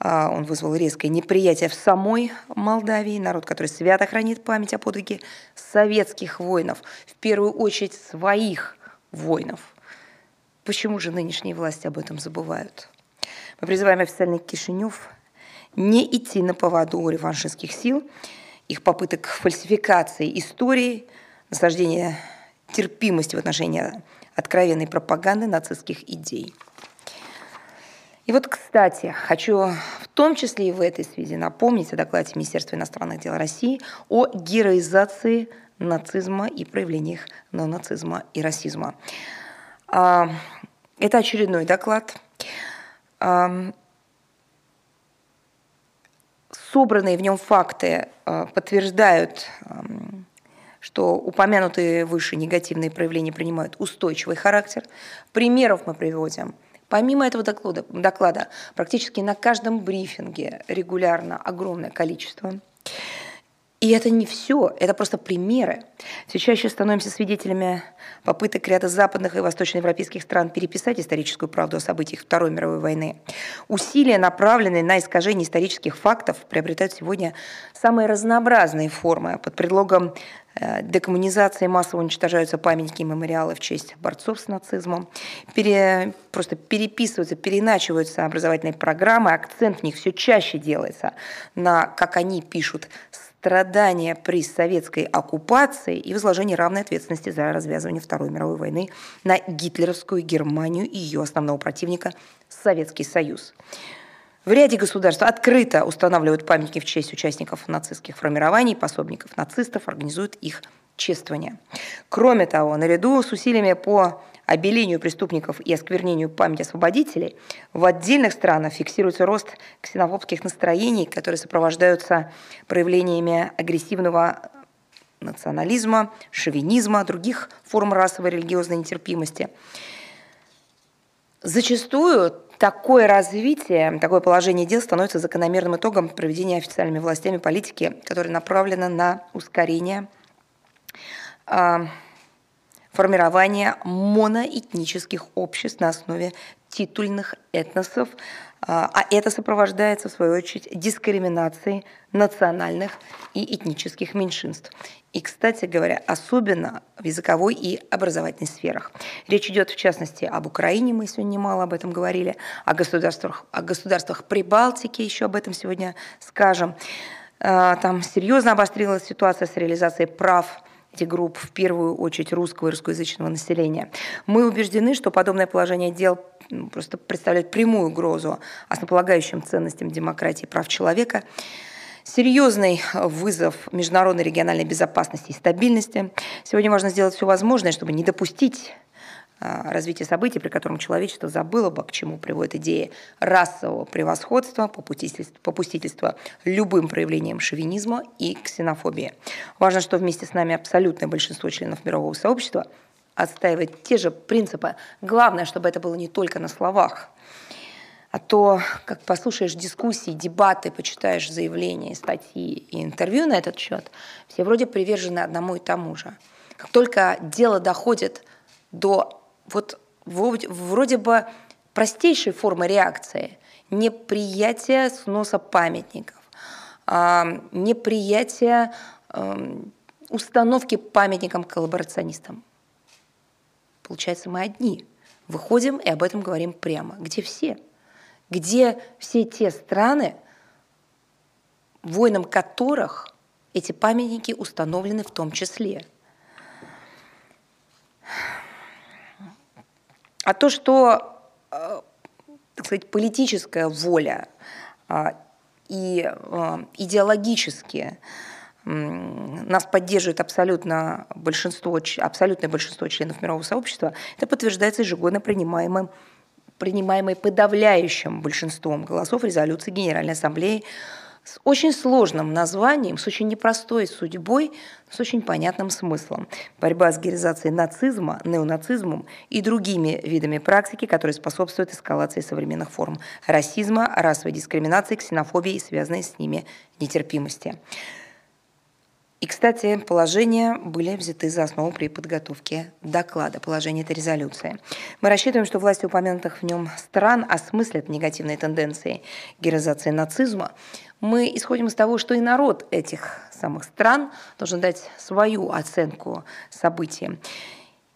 А, он вызвал резкое неприятие в самой Молдавии, народ, который свято хранит память о подвиге советских воинов, в первую очередь своих воинов. Почему же нынешние власти об этом забывают? Мы призываем официальный Кишинев не идти на поводу реваншистских сил, их попыток фальсификации истории, насаждения терпимости в отношении откровенной пропаганды нацистских идей. И вот, кстати, хочу в том числе и в этой связи напомнить о докладе Министерства иностранных дел России о героизации нацизма и проявлениях неонацизма и расизма. А, это очередной доклад. А, собранные в нем факты а, подтверждают что упомянутые выше негативные проявления принимают устойчивый характер. Примеров мы приводим. Помимо этого доклада, доклада практически на каждом брифинге регулярно огромное количество. И это не все, это просто примеры. Все чаще становимся свидетелями попыток ряда западных и восточноевропейских стран переписать историческую правду о событиях Второй мировой войны. Усилия, направленные на искажение исторических фактов, приобретают сегодня самые разнообразные формы. Под предлогом э, декоммунизации массово уничтожаются памятники и мемориалы в честь борцов с нацизмом, пере, просто переписываются, переначиваются образовательные программы, акцент в них все чаще делается на, как они пишут, страдания при советской оккупации и возложение равной ответственности за развязывание Второй мировой войны на гитлеровскую Германию и ее основного противника Советский Союз. В ряде государств открыто устанавливают памятники в честь участников нацистских формирований, пособников нацистов, организуют их чествование. Кроме того, наряду с усилиями по обелению преступников и осквернению памяти освободителей, в отдельных странах фиксируется рост ксенофобских настроений, которые сопровождаются проявлениями агрессивного национализма, шовинизма, других форм расовой и религиозной нетерпимости. Зачастую такое развитие, такое положение дел становится закономерным итогом проведения официальными властями политики, которая направлена на ускорение формирования моноэтнических обществ на основе титульных этносов, а, а это сопровождается, в свою очередь, дискриминацией национальных и этнических меньшинств. И, кстати говоря, особенно в языковой и образовательной сферах. Речь идет, в частности, об Украине, мы сегодня немало об этом говорили, о государствах, о государствах Прибалтики, еще об этом сегодня скажем. А, там серьезно обострилась ситуация с реализацией прав групп, в первую очередь русского и русскоязычного населения. Мы убеждены, что подобное положение дел ну, просто представляют прямую угрозу основополагающим ценностям демократии и прав человека, серьезный вызов международной региональной безопасности и стабильности. Сегодня важно сделать все возможное, чтобы не допустить а, развития событий, при котором человечество забыло бы, к чему приводит идея расового превосходства, попустительства, попустительства любым проявлением шовинизма и ксенофобии. Важно, что вместе с нами абсолютное большинство членов мирового сообщества отстаивает те же принципы. Главное, чтобы это было не только на словах, а то, как послушаешь дискуссии, дебаты, почитаешь заявления, статьи и интервью на этот счет, все вроде привержены одному и тому же. Как только дело доходит до вот вроде бы простейшей формы реакции, неприятие сноса памятников, а, неприятие эм, установки памятникам коллаборационистам. Получается, мы одни. Выходим и об этом говорим прямо. Где все? Где все те страны, воинам которых эти памятники установлены в том числе? А то, что, э, так сказать, политическая воля а, и э, идеологически нас поддерживает абсолютно большинство, абсолютное большинство членов мирового сообщества, это подтверждается ежегодно принимаемым принимаемой подавляющим большинством голосов резолюции Генеральной Ассамблеи с очень сложным названием, с очень непростой судьбой, с очень понятным смыслом. Борьба с героизацией нацизма, неонацизмом и другими видами практики, которые способствуют эскалации современных форм расизма, расовой дискриминации, ксенофобии и связанной с ними нетерпимости. И, кстати, положения были взяты за основу при подготовке доклада. Положение этой резолюции. Мы рассчитываем, что власти упомянутых в нем стран осмыслят негативные тенденции героизации нацизма. Мы исходим из того, что и народ этих самых стран должен дать свою оценку событиям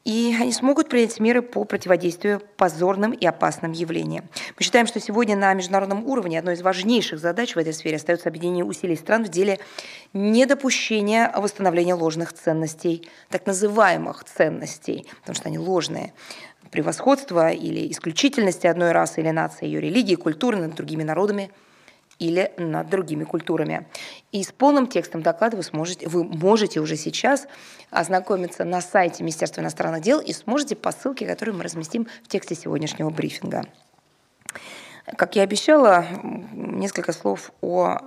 и они смогут принять меры по противодействию позорным и опасным явлениям. Мы считаем, что сегодня на международном уровне одной из важнейших задач в этой сфере остается объединение усилий стран в деле недопущения восстановления ложных ценностей, так называемых ценностей, потому что они ложные превосходство или исключительности одной расы или нации, ее религии, культуры над другими народами – или над другими культурами. И с полным текстом доклада вы, сможете, вы можете уже сейчас ознакомиться на сайте Министерства иностранных дел и сможете по ссылке, которую мы разместим в тексте сегодняшнего брифинга. Как я обещала, несколько слов о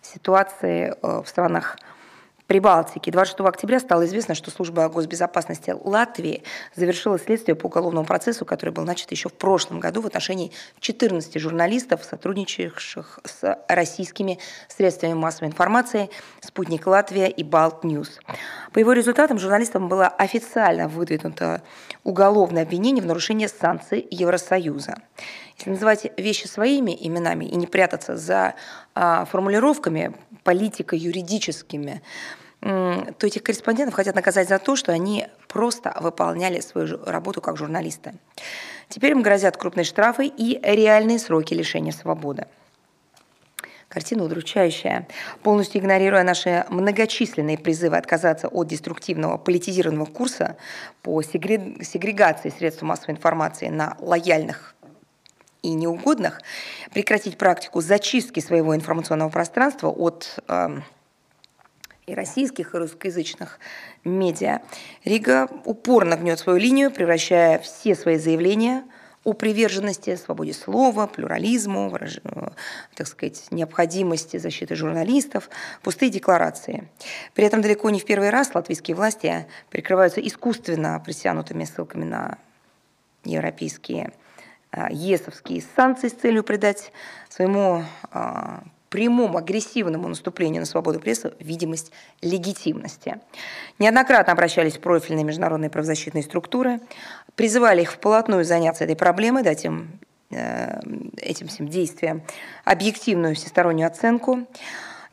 ситуации э, в странах Прибалтики. 26 октября стало известно, что служба госбезопасности Латвии завершила следствие по уголовному процессу, который был начат еще в прошлом году в отношении 14 журналистов, сотрудничавших с российскими средствами массовой информации «Спутник Латвия» и «Baltnews». По его результатам журналистам было официально выдвинуто уголовное обвинение в нарушении санкций Евросоюза. Если называть вещи своими именами и не прятаться за а, формулировками политико-юридическими, то этих корреспондентов хотят наказать за то, что они просто выполняли свою работу как журналисты. Теперь им грозят крупные штрафы и реальные сроки лишения свободы. Картина удручающая. Полностью игнорируя наши многочисленные призывы отказаться от деструктивного политизированного курса по сегрегации средств массовой информации на лояльных и неугодных, прекратить практику зачистки своего информационного пространства от э, и российских, и русскоязычных медиа, Рига упорно гнет свою линию, превращая все свои заявления о приверженности свободе слова, плюрализму, выраж... так сказать, необходимости защиты журналистов, пустые декларации. При этом далеко не в первый раз латвийские власти прикрываются искусственно притянутыми ссылками на европейские а, ЕСовские санкции с целью придать своему а, прямому агрессивному наступлению на свободу прессы видимость легитимности. Неоднократно обращались в профильные международные правозащитные структуры, призывали их вплотную заняться этой проблемой, дать им э, этим всем действиям объективную всестороннюю оценку.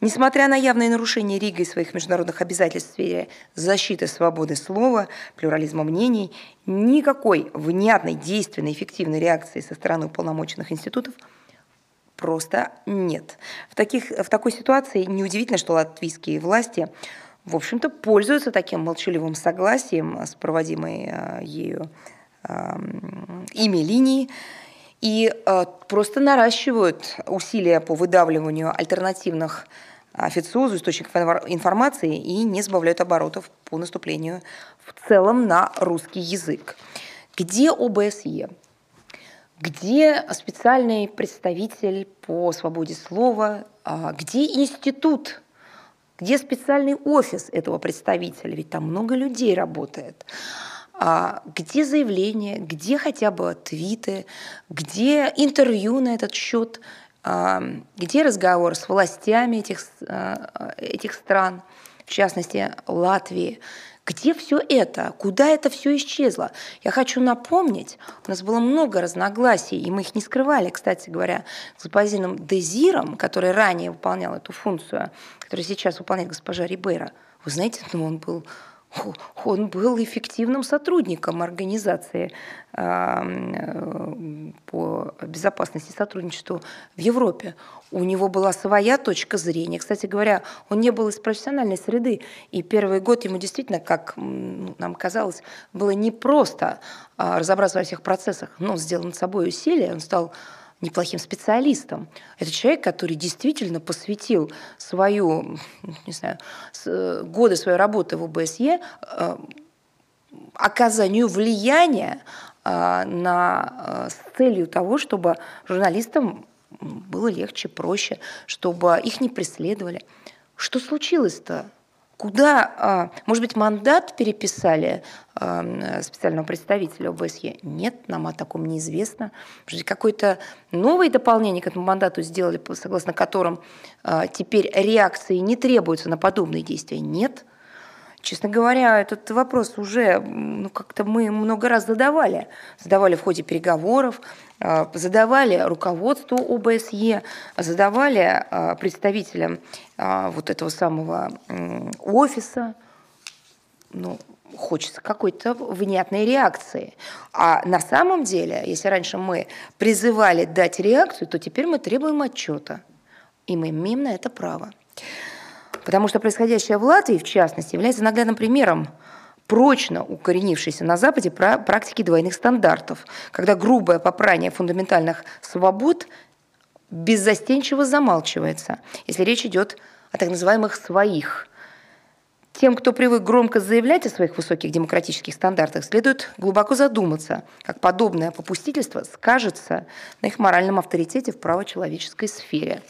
Несмотря на явные нарушения Ригой своих международных обязательств в сфере защиты свободы слова, плюрализма мнений, никакой внятной, действенной, эффективной реакции со стороны уполномоченных институтов просто нет. В, таких, в такой ситуации неудивительно, что латвийские власти в общем-то, пользуются таким молчаливым согласием с проводимой э, ею ими линии и просто наращивают усилия по выдавливанию альтернативных официозу, источников информации и не сбавляют оборотов по наступлению в целом на русский язык. Где ОБСЕ? Где специальный представитель по свободе слова? А где институт? Где специальный офис этого представителя? Ведь там много людей работает. А где заявления, где хотя бы твиты, где интервью на этот счет – где разговор с властями этих, а, этих стран, в частности Латвии, где все это? Куда это все исчезло? Я хочу напомнить, у нас было много разногласий, и мы их не скрывали, кстати говоря, с господином Дезиром, который ранее выполнял эту функцию, которую сейчас выполняет госпожа Рибейра. Вы знаете, ну, он был он был эффективным сотрудником организации э, по безопасности и сотрудничеству в Европе. У него была своя точка зрения. Кстати говоря, он не был из профессиональной среды, и первый год ему действительно, как ну, нам казалось, было непросто а, разобраться во всех процессах, но сделал над собой усилия, он стал неплохим специалистом. Это человек, который действительно посвятил свою, не знаю, годы своей работы в ОБСЕ э, оказанию влияния э, на, э, с целью того, чтобы журналистам было легче, проще, чтобы их не преследовали. Что случилось-то? Куда, а, может быть, мандат переписали а, специального представителя ОБСЕ? Нет, нам о таком неизвестно. Может быть, какое-то новое дополнение к этому мандату сделали, согласно которым а, теперь реакции не требуются на подобные действия? Нет. Честно говоря, этот вопрос уже ну, как-то мы много раз задавали. Задавали в ходе переговоров, а, задавали руководству ОБСЕ, задавали а, представителям а, вот этого самого офиса. Ну, хочется какой-то внятной реакции. А на самом деле, если раньше мы призывали дать реакцию, то теперь мы требуем отчета. И мы имеем на это право. Потому что происходящее в Латвии, в частности, является наглядным примером прочно укоренившейся на Западе практики двойных стандартов, когда грубое попрание фундаментальных свобод беззастенчиво замалчивается, если речь идет о так называемых «своих». Тем, кто привык громко заявлять о своих высоких демократических стандартах, следует глубоко задуматься, как подобное попустительство скажется на их моральном авторитете в правочеловеческой сфере.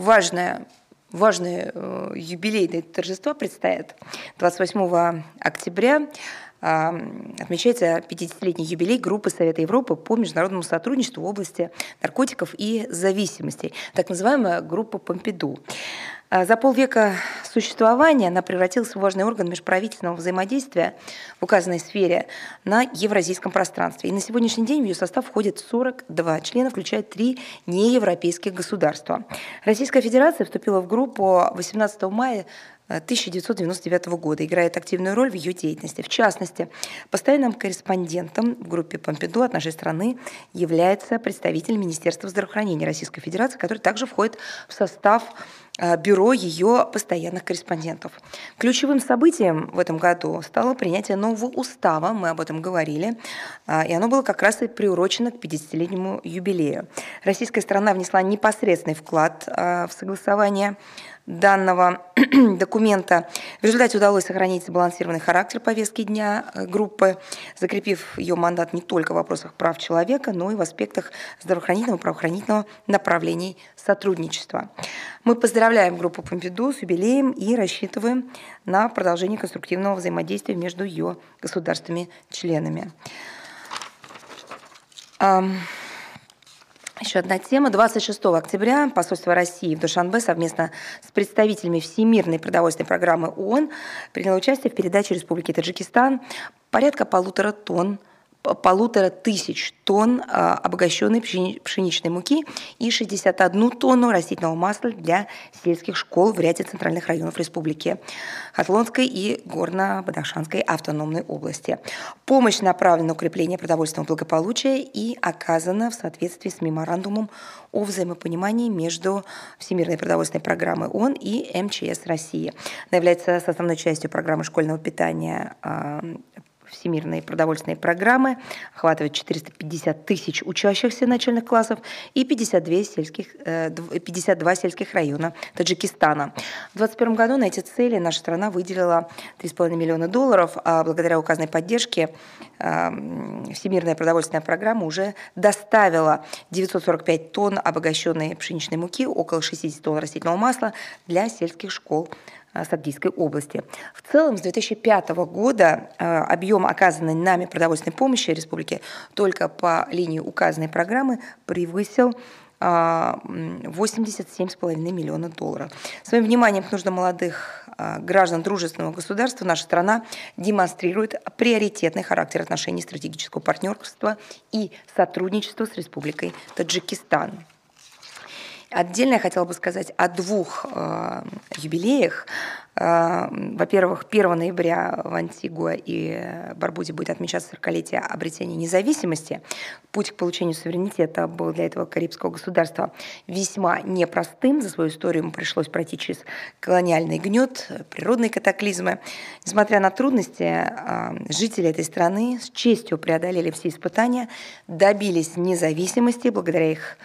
А, важное важные э, юбилейные торжества предстоят. 28 октября отмечается 50-летний юбилей группы Совета Европы по международному сотрудничеству в области наркотиков и зависимостей, так называемая группа Помпиду. А за полвека существования она превратилась в важный орган межправительственного взаимодействия в указанной сфере на евразийском пространстве. И на сегодняшний день в ее состав входит 42 члена, включая три неевропейских государства. Российская Федерация вступила в группу 18 мая 1999 года, играет активную роль в ее деятельности. В частности, постоянным корреспондентом в группе Помпиду от нашей страны является представитель Министерства здравоохранения Российской Федерации, который также входит в состав э, бюро ее постоянных корреспондентов. Ключевым событием в этом году стало принятие нового устава, мы об этом говорили, э, и оно было как раз и приурочено к 50-летнему юбилею. Российская страна внесла непосредственный вклад э, в согласование данного документа. В результате удалось сохранить сбалансированный характер повестки дня э, группы, закрепив ее мандат не только в вопросах прав человека, но и в аспектах здравоохранительного и правоохранительного направлений сотрудничества. Мы поздравляем группу Помпиду с юбилеем и рассчитываем на продолжение конструктивного взаимодействия между ее государствами-членами. Еще одна тема. 26 октября посольство России в Душанбе совместно с представителями Всемирной продовольственной программы ООН приняло участие в передаче Республики Таджикистан порядка полутора тонн полутора тысяч тонн а, обогащенной пшеничной муки и 61 тонну растительного масла для сельских школ в ряде центральных районов республики Хатлонской и Горно-Бадахшанской автономной области. Помощь направлена на укрепление продовольственного благополучия и оказана в соответствии с меморандумом о взаимопонимании между Всемирной продовольственной программой ООН и МЧС России. Она является составной частью программы школьного питания а, Всемирной продовольственной программы, охватывает 450 тысяч учащихся начальных классов и 52 сельских, 52 э, сельских района Таджикистана. В 2021 году на эти цели наша страна выделила 3,5 миллиона долларов, а благодаря указанной поддержке э, Всемирная продовольственная программа уже доставила 945 тонн обогащенной пшеничной муки, около 60 тонн растительного масла для сельских школ Э, Сагдийской области. В целом, с 2005 года э, объем оказанной нами продовольственной помощи республике только по линии указанной программы превысил 87,5 э, миллиона долларов. Своим вниманием к нуждам молодых граждан дружественного государства наша страна демонстрирует приоритетный характер отношений стратегического партнерства и сотрудничества с Республикой Таджикистан. Отдельно я хотела бы сказать о двух э, юбилеях. Э, во-первых, 1 ноября в Антигуа и Барбуде будет отмечаться 40-летие обретения независимости. Путь к получению суверенитета был для этого карибского государства весьма непростым. За свою историю ему пришлось пройти через колониальный гнет, природные катаклизмы. Несмотря на трудности, э, жители этой страны с честью преодолели все испытания, добились независимости благодаря их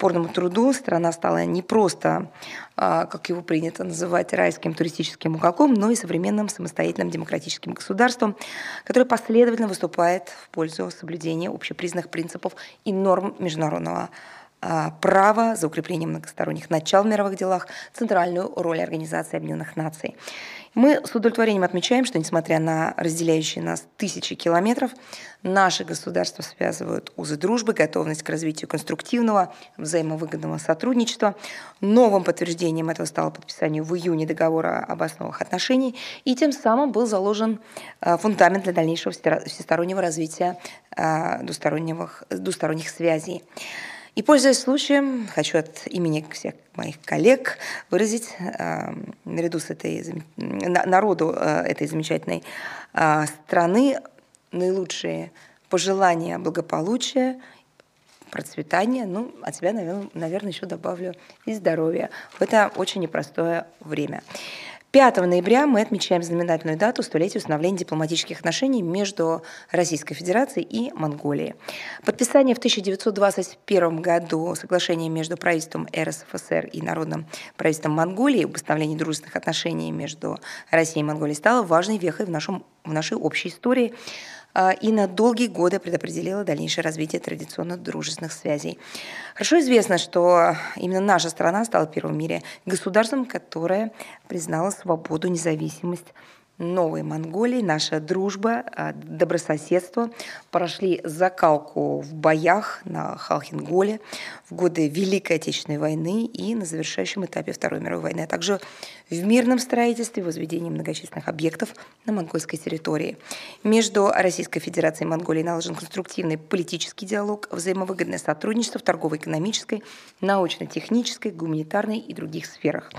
упорному труду. Страна стала не просто, а, как его принято называть, райским туристическим уголком, но и современным самостоятельным демократическим государством, которое последовательно выступает в пользу соблюдения общепризнанных принципов и норм международного а, права за укреплением многосторонних начал в мировых делах, центральную роль Организации Объединенных Наций. Мы с удовлетворением отмечаем, что несмотря на разделяющие нас тысячи километров, наши государства связывают узы дружбы, готовность к развитию конструктивного, взаимовыгодного сотрудничества. Новым подтверждением этого стало подписание в июне договора об основах отношений, и тем самым был заложен э, фундамент для дальнейшего всестороннего развития э, двусторонних, двусторонних связей. И, пользуясь случаем, хочу от имени всех моих коллег выразить э, наряду с этой, народу э, этой замечательной э, страны наилучшие пожелания благополучия, процветания, ну, от себя, наверное, наверное еще добавлю и здоровья в это очень непростое время. 5 ноября мы отмечаем знаменательную дату столетия установления дипломатических отношений между Российской Федерацией и Монголией. Подписание в 1921 году соглашения между правительством РСФСР и Народным правительством Монголии об установлении дружественных отношений между Россией и Монголией стало важной вехой в, нашем, в нашей общей истории – и на долгие годы предопределила дальнейшее развитие традиционно дружественных связей. Хорошо известно, что именно наша страна стала первым в мире государством, которое признало свободу, независимость Новой Монголии, наша дружба, а, добрососедство прошли закалку в боях на Халхинголе в годы Великой Отечественной войны и на завершающем этапе Второй мировой войны, а также в мирном строительстве возведении многочисленных объектов на монгольской территории. Между Российской Федерацией и Монголией наложен конструктивный политический диалог, взаимовыгодное сотрудничество в торгово-экономической, научно-технической, гуманитарной и других сферах.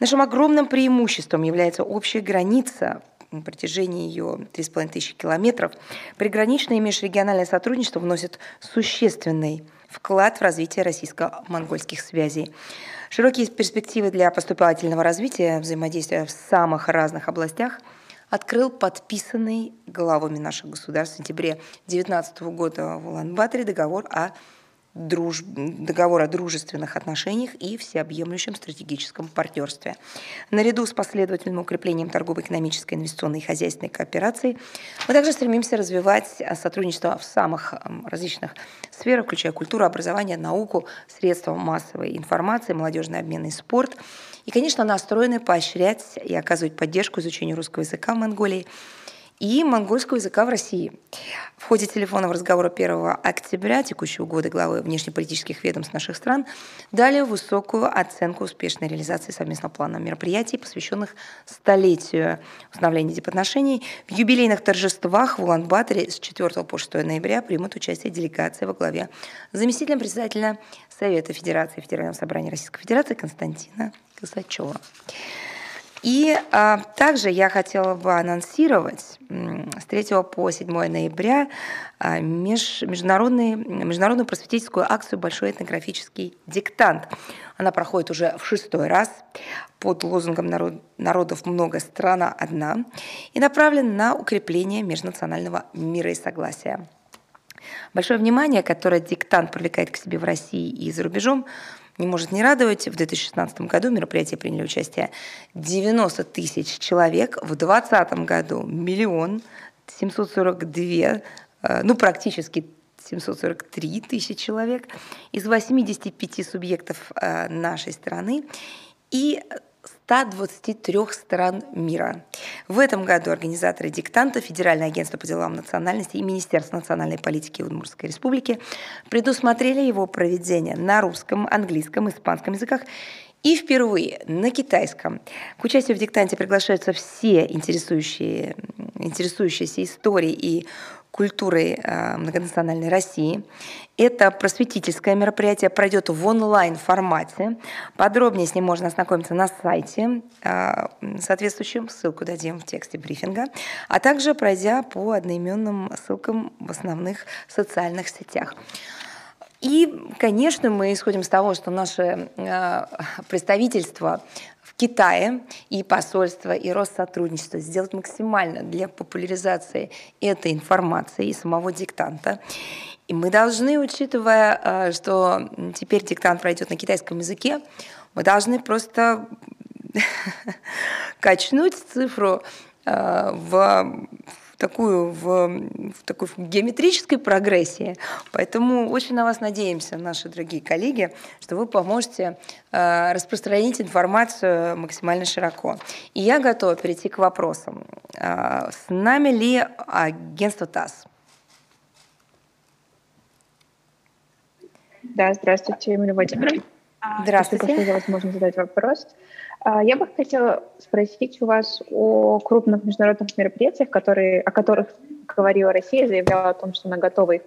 Нашим огромным преимуществом является общая граница на протяжении ее 3,5 тысячи километров. Приграничное и межрегиональное сотрудничество вносит существенный вклад в развитие российско-монгольских связей. Широкие перспективы для поступательного развития взаимодействия в самых разных областях открыл подписанный главами наших государств в сентябре 2019 года в Улан-Баторе договор о друж... договор о дружественных отношениях и всеобъемлющем стратегическом партнерстве. Наряду с последовательным укреплением торгово-экономической, инвестиционной и хозяйственной кооперации мы также стремимся развивать сотрудничество в самых различных сферах, включая культуру, образование, науку, средства массовой информации, молодежный обмен и спорт. И, конечно, настроены поощрять и оказывать поддержку изучению русского языка в Монголии и монгольского языка в России. В ходе телефонного разговора 1 октября текущего года главы внешнеполитических ведомств наших стран дали высокую оценку успешной реализации совместного плана мероприятий, посвященных столетию установления дипотношений. В юбилейных торжествах в Улан-Баторе с 4 по 6 ноября примут участие делегации во главе заместителем председателя Совета Федерации Федерального собрания Российской Федерации Константина Косачева. И а, также я хотела бы анонсировать с 3 по 7 ноября а, меж, международный, международную просветительскую акцию «Большой этнографический диктант». Она проходит уже в шестой раз под лозунгом народ, «Народов много, страна одна» и направлена на укрепление межнационального мира и согласия. Большое внимание, которое диктант привлекает к себе в России и за рубежом, не может не радовать. В 2016 году в мероприятии приняли участие 90 тысяч человек, в 2020 году миллион 742, э, ну практически 743 тысячи человек из 85 субъектов э, нашей страны. И 123 стран мира. В этом году организаторы диктанта Федеральное агентство по делам национальности и Министерство национальной политики Удмуртской республики предусмотрели его проведение на русском, английском, испанском языках и впервые на китайском. К участию в диктанте приглашаются все интересующие, интересующиеся историей и культурой э, многонациональной России. Это просветительское мероприятие пройдет в онлайн-формате. Подробнее с ним можно ознакомиться на сайте э, соответствующем, ссылку дадим в тексте брифинга, а также пройдя по одноименным ссылкам в основных социальных сетях. И, конечно, мы исходим с того, что наше э, представительство Китае и посольство, и Россотрудничество сделать максимально для популяризации этой информации и самого диктанта. И мы должны, учитывая, э, что теперь диктант пройдет на китайском языке, мы должны просто качнуть цифру э, в такую в, в такой геометрической прогрессии. Поэтому очень на вас надеемся, наши дорогие коллеги, что вы поможете э, распространить информацию максимально широко. И я готова перейти к вопросам. Э, с нами ли агентство ТАСС? Да, здравствуйте, Емельяна Владимировна. Здравствуйте. Спасибо, что возможность задать вопрос. А, я бы хотела спросить у вас о крупных международных мероприятиях, которые, о которых говорила Россия, заявляла о том, что она готова их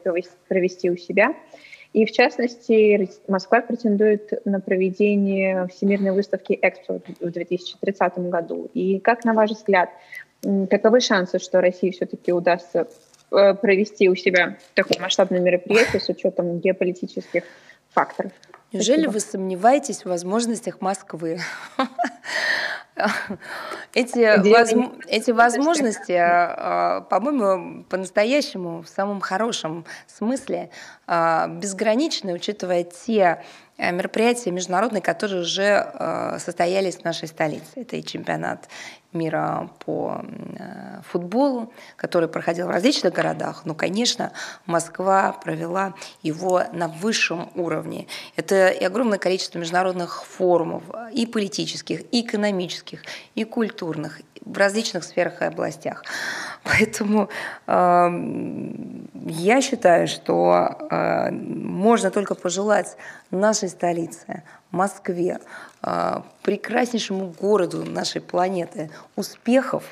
провести у себя. И в частности, Москва претендует на проведение Всемирной выставки Экспо в 2030 году. И как, на ваш взгляд, каковы шансы, что России все-таки удастся э, провести у себя такое масштабное мероприятие с учетом геополитических факторов? Неужели Спасибо. вы сомневаетесь в возможностях Москвы? Эти, воз... эти возможности, а, по-моему, по-настоящему, в самом хорошем смысле, а, безграничны, учитывая те Э, мероприятия международные, которые уже э, состоялись в нашей столице. Это и чемпионат мира по э, футболу, который проходил в различных городах, но, конечно, Москва провела его на высшем уровне. Это и огромное количество международных форумов, и политических, и экономических, и культурных, в различных сферах и областях. Поэтому э, я считаю, что э, можно только пожелать нашей столице, Москве, э, прекраснейшему городу нашей планеты успехов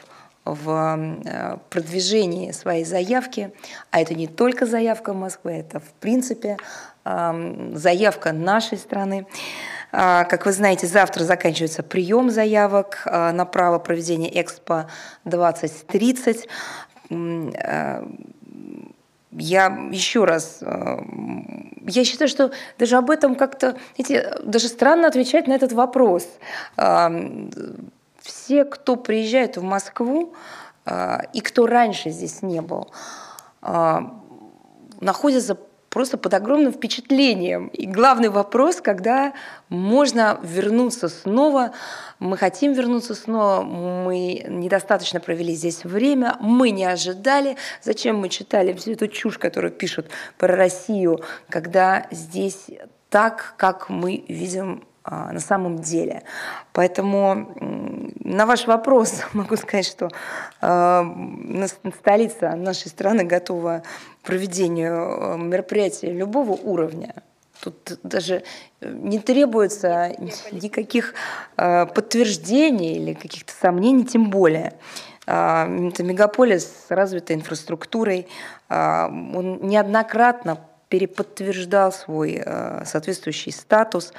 в э, продвижении своей заявки, а это не только заявка Москвы, это в принципе э, заявка нашей страны. А, как вы знаете, завтра заканчивается прием заявок а, на право проведения Экспо 2030. А, я еще раз, я считаю, что даже об этом как-то, эти, даже странно отвечать на этот вопрос. Все, кто приезжает в Москву и кто раньше здесь не был, находятся просто под огромным впечатлением. И главный вопрос, когда можно вернуться снова, мы хотим вернуться снова, мы недостаточно провели здесь время, мы не ожидали, зачем мы читали всю эту чушь, которую пишут про Россию, когда здесь так, как мы видим на самом деле. Поэтому на ваш вопрос могу сказать, что столица нашей страны готова к проведению мероприятий любого уровня. Тут даже не требуется никаких подтверждений или каких-то сомнений, тем более. Это мегаполис с развитой инфраструктурой. Он неоднократно переподтверждал свой соответствующий статус.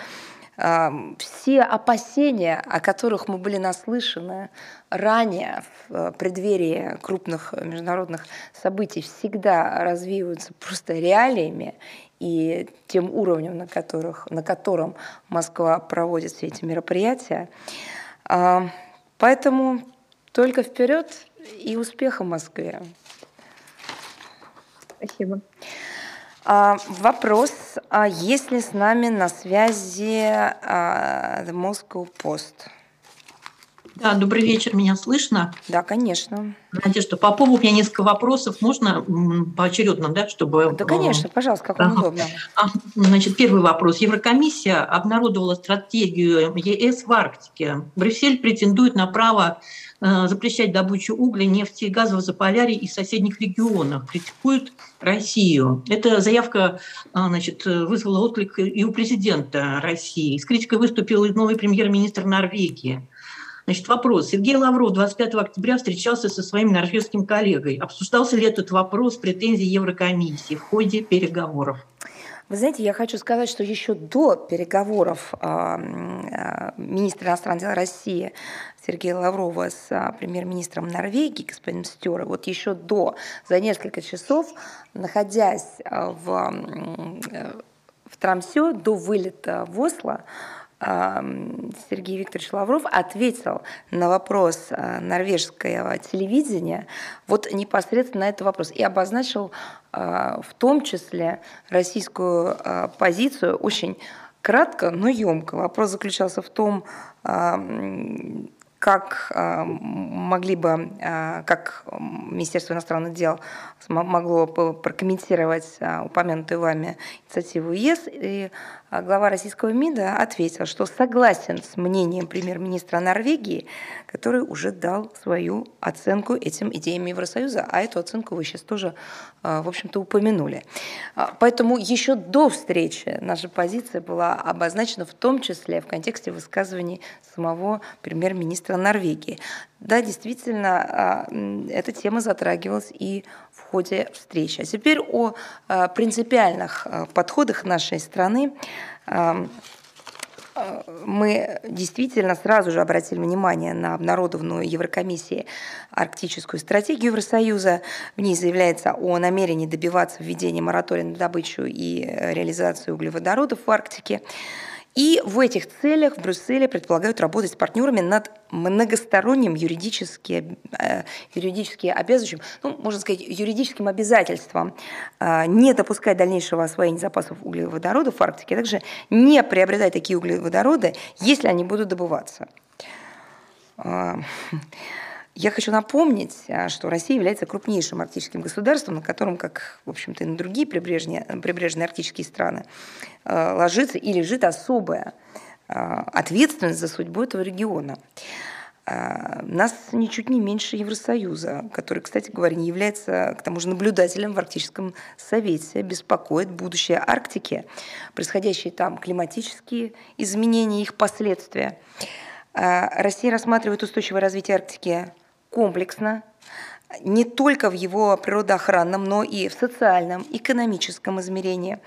Все опасения, о которых мы были наслышаны ранее в преддверии крупных международных событий, всегда развиваются просто реалиями и тем уровнем, на, которых, на котором Москва проводит все эти мероприятия. Поэтому только вперед и успеха Москве. Спасибо. А, вопрос, а есть ли с нами на связи а, The Moscow Post? Да, добрый вечер, меня слышно? Да, конечно. Надежда, по поводу у меня несколько вопросов, можно поочередно, да, чтобы... Да, конечно, пожалуйста, как вам удобно. Значит, первый вопрос. Еврокомиссия обнародовала стратегию ЕС в Арктике. Брюссель претендует на право Э, запрещать добычу угля, нефти и газа в Заполярье и соседних регионах, критикуют Россию. Эта заявка э, значит, вызвала отклик и у президента России. С критикой выступил и новый премьер-министр Норвегии. Значит, вопрос. Сергей Лавров 25 октября встречался со своим норвежским коллегой. Обсуждался ли этот вопрос претензий Еврокомиссии в ходе переговоров? Вы знаете, я хочу сказать, что еще до переговоров а, министра иностранных дел России Сергея Лаврова с а, премьер-министром Норвегии, господином Стера, вот еще до, за несколько часов, находясь в, в Трамсе до вылета в Осло, Сергей Викторович Лавров ответил на вопрос норвежского телевидения вот непосредственно на этот вопрос и обозначил в том числе российскую позицию очень кратко, но емко. Вопрос заключался в том, как могли бы, как Министерство иностранных дел могло прокомментировать упомянутую вами инициативу ЕС. И а глава российского МИДа ответил, что согласен с мнением премьер-министра Норвегии, который уже дал свою оценку этим идеям Евросоюза, а эту оценку вы сейчас тоже, а, в общем-то, упомянули. А, поэтому еще до встречи наша позиция была обозначена в том числе в контексте высказываний самого премьер-министра Норвегии. Да, действительно, эта тема затрагивалась и в ходе встречи. А теперь о принципиальных подходах нашей страны мы действительно сразу же обратили внимание на обнародованную Еврокомиссией арктическую стратегию Евросоюза. В ней заявляется о намерении добиваться введения моратория на добычу и реализацию углеводородов в Арктике. И в этих целях в Брюсселе предполагают работать с партнерами над многосторонним юридически, э, юридически обязывающим, ну, можно сказать, юридическим обязательством э, не допускать дальнейшего освоения запасов углеводородов в Арктике, а также не приобретать такие углеводороды, если они будут добываться. Я хочу напомнить, а, что Россия является крупнейшим арктическим государством, на котором, как, в общем-то, и на другие прибрежные, прибрежные арктические страны, а, ложится и лежит особая а, ответственность за судьбу этого региона. Нас ничуть не меньше Евросоюза, который, кстати говоря, не является, к тому же, наблюдателем в Арктическом совете, беспокоит будущее Арктики, происходящие там климатические изменения, их последствия. Россия рассматривает устойчивое развитие Арктики комплексно, не только в его природоохранном, но и в социальном, экономическом измерении.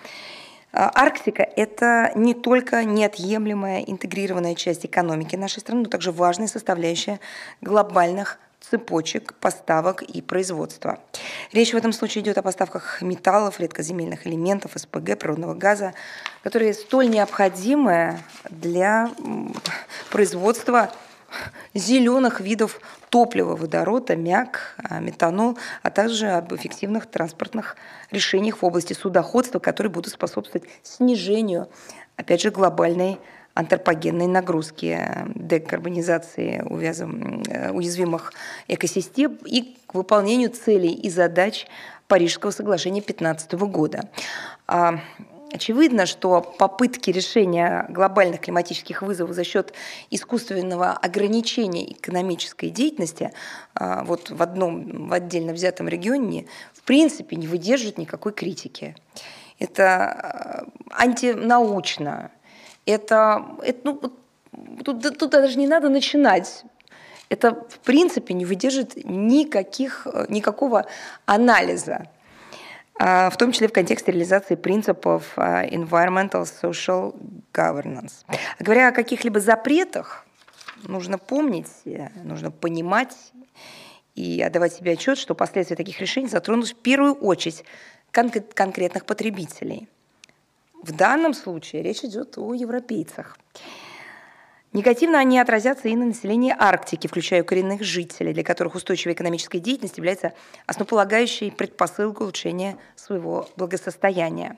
А, Арктика – это не только неотъемлемая интегрированная часть экономики нашей страны, но также важная составляющая глобальных цепочек поставок и производства. Речь в этом случае идет о поставках металлов, редкоземельных элементов, СПГ, природного газа, которые столь необходимы для производства зеленых видов топлива, водород, аммиак, а, метанол, а также об эффективных транспортных решениях в области судоходства, которые будут способствовать снижению, опять же, глобальной антропогенной нагрузки, декарбонизации э, уязвимых экосистем и к выполнению целей и задач Парижского соглашения 2015 года. А, Очевидно, что попытки решения глобальных климатических вызовов за счет искусственного ограничения экономической деятельности а, вот в одном, в отдельно взятом регионе в принципе не выдерживают никакой критики. Это антинаучно, это, это ну, тут, тут даже не надо начинать. Это, в принципе, не выдержит никаких, никакого анализа, а, в том числе в контексте реализации принципов а, environmental social governance. Говоря о каких-либо запретах, нужно помнить, нужно понимать и отдавать себе отчет, что последствия таких решений затронут в первую очередь кон- конкретных потребителей. В данном случае речь идет о европейцах. Негативно они отразятся и на населении Арктики, включая коренных жителей, для которых устойчивая экономическая деятельность является основополагающей предпосылкой улучшения своего благосостояния.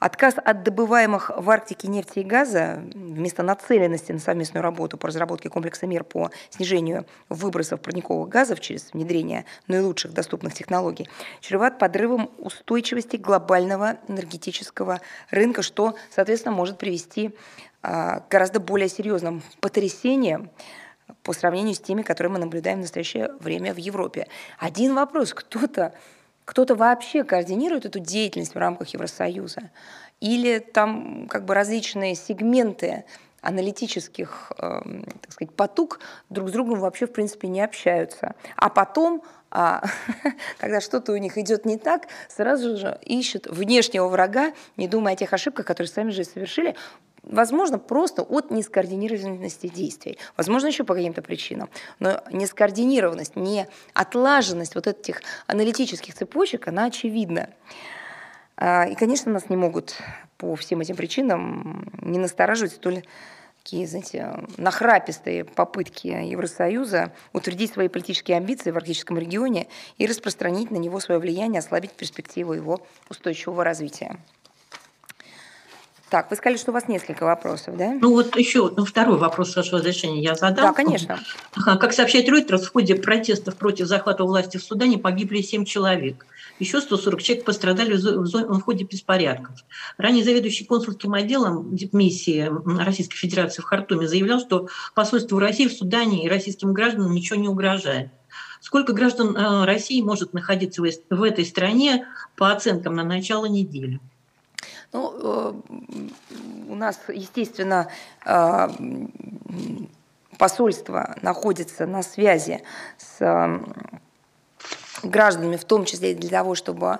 Отказ от добываемых в Арктике нефти и газа вместо нацеленности на совместную работу по разработке комплекса мер по снижению выбросов парниковых газов через внедрение наилучших доступных технологий чреват подрывом устойчивости глобального энергетического рынка, что, соответственно, может привести а, гораздо более серьезным потрясением по сравнению с теми, которые мы наблюдаем в настоящее время в Европе. Один вопрос, кто-то кто-то вообще координирует эту деятельность в рамках Евросоюза? Или там как бы различные сегменты аналитических, э, так сказать, потуг друг с другом вообще в принципе не общаются. А потом, а, когда что-то у них идет не так, сразу же ищут внешнего врага, не думая о тех ошибках, которые сами же совершили, Возможно, просто от нескоординированности действий. Возможно, еще по каким-то причинам. Но нескоординированность, не отлаженность вот этих аналитических цепочек, она очевидна. А, и, конечно, нас не могут по всем этим причинам не настораживать столь такие, знаете, нахрапистые попытки Евросоюза утвердить свои политические амбиции в арктическом регионе и распространить на него свое влияние, ослабить перспективу его устойчивого развития. Так, вы сказали, что у вас несколько вопросов, да? Ну вот еще ну, второй вопрос, с вашего разрешения, я задам. Да, конечно. Как сообщает Reuters, в ходе протестов против захвата власти в Судане погибли 7 человек. Еще 140 человек пострадали в ходе беспорядков. Ранее заведующий консульским отделом миссии Российской Федерации в Хартуме заявлял, что посольству России в Судане и российским гражданам ничего не угрожает. Сколько граждан э, России может находиться в этой стране по оценкам на начало недели? Ну, э, у нас, естественно, э, посольство находится на связи с э, гражданами, в том числе для того, чтобы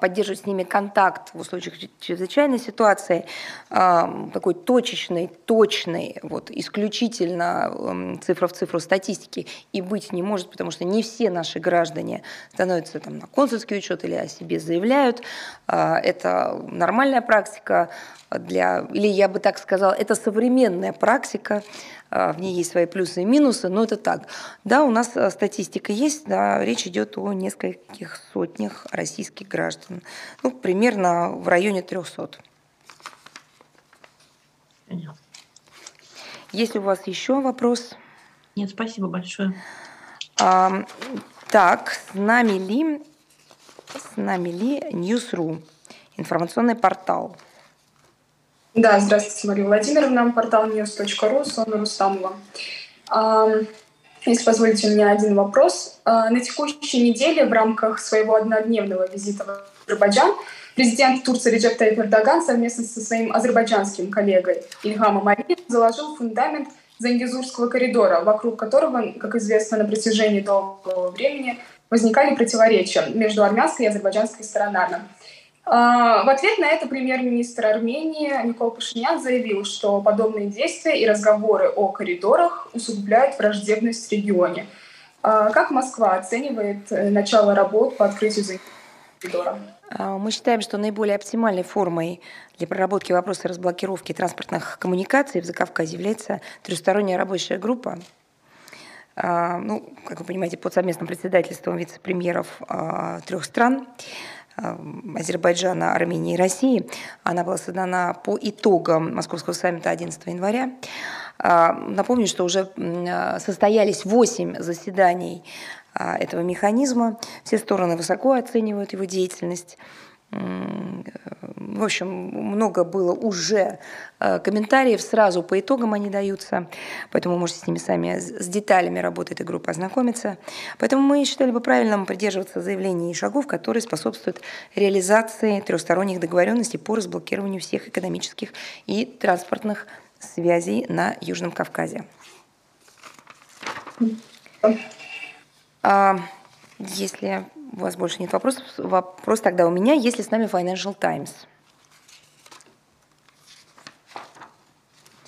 поддерживать с ними контакт в условиях чрезвычайной ситуации, а, такой точечной, точной, вот, исключительно цифра в цифру статистики и быть не может, потому что не все наши граждане становятся там, на консульский учет или о себе заявляют. А, это нормальная практика для, или я бы так сказала, это современная практика, а, в ней есть свои плюсы и минусы, но это так. Да, у нас э, статистика есть, да, речь идет о нескольких сотнях российских граждан. Ну, примерно в районе 300. Понятно. Есть у вас еще вопрос? Нет, спасибо большое. А, так, с нами ли, с нами ли News.ru, информационный портал? Да, здравствуйте, Мария Владимировна, портал news.ru, Сонна Рустамова. Если позволите, у меня один вопрос. А, на текущей неделе в рамках своего однодневного визита в Азербайджан президент Турции Реджеп Тайп Эрдоган совместно со своим азербайджанским коллегой Ильхамом Алиевым заложил фундамент Зангизурского коридора, вокруг которого, как известно, на протяжении долгого времени возникали противоречия между армянской и азербайджанской сторонами. А, в ответ на это премьер-министр Армении Никол Пашинян заявил, что подобные действия и разговоры о коридорах усугубляют враждебность в регионе. А, как Москва оценивает э, начало работ по открытию коридора? А, мы считаем, что наиболее оптимальной формой для проработки вопроса разблокировки транспортных коммуникаций в Закавказье является трехсторонняя рабочая группа, ну, как вы понимаете, под совместным председательством вице-премьеров трех стран. Азербайджана, Армении и России. Она была создана по итогам Московского саммита 11 января. А, напомню, что уже состоялись 8 заседаний а, этого механизма. Все стороны высоко оценивают его деятельность. В общем, много было уже э, комментариев, сразу по итогам они даются, поэтому вы можете с ними сами, с деталями работы этой группы ознакомиться. Поэтому мы считали бы правильным придерживаться заявлений и шагов, которые способствуют реализации трехсторонних договоренностей по разблокированию всех экономических и транспортных связей на Южном Кавказе. А, если у вас больше нет вопросов, вопрос тогда у меня, есть ли с нами Financial Times?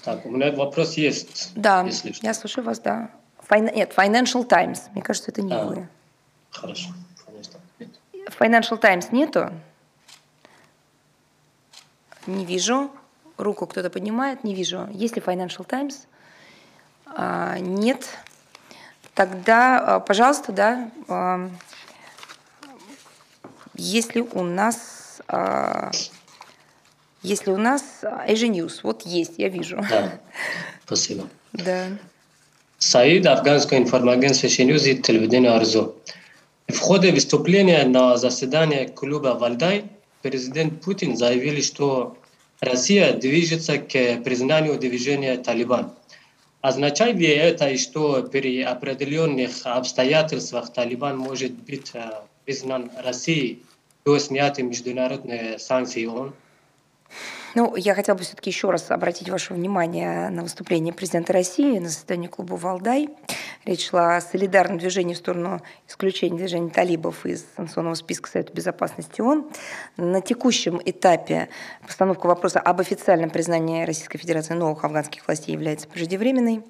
Так, у меня вопрос есть. Да, я слушаю вас, да. Fin... Нет, Financial Times. Мне кажется, это не а, вы. Хорошо. Financial Times нету? Не вижу. Руку кто-то поднимает? Не вижу. Есть ли Financial Times? А, нет. Тогда, а, пожалуйста, да, а, если у нас, а, если у нас News, вот есть, я вижу. Да, спасибо. Да. Саид, Афганская информагентство News и телевидение Арзо. В ходе выступления на заседании клуба «Вальдай» президент Путин заявил, что Россия движется к признанию движения «Талибан». Означает ли это, что при определенных обстоятельствах Талибан может быть э, признан Россией до снятия международных санкций ООН? Ну, я хотела бы все-таки еще раз обратить ваше внимание на выступление президента России на заседании клуба «Валдай». Речь шла о солидарном движении в сторону исключения движения талибов из санкционного списка Совета Безопасности ООН. На текущем этапе постановка вопроса об официальном признании Российской Федерации новых афганских властей является преждевременной.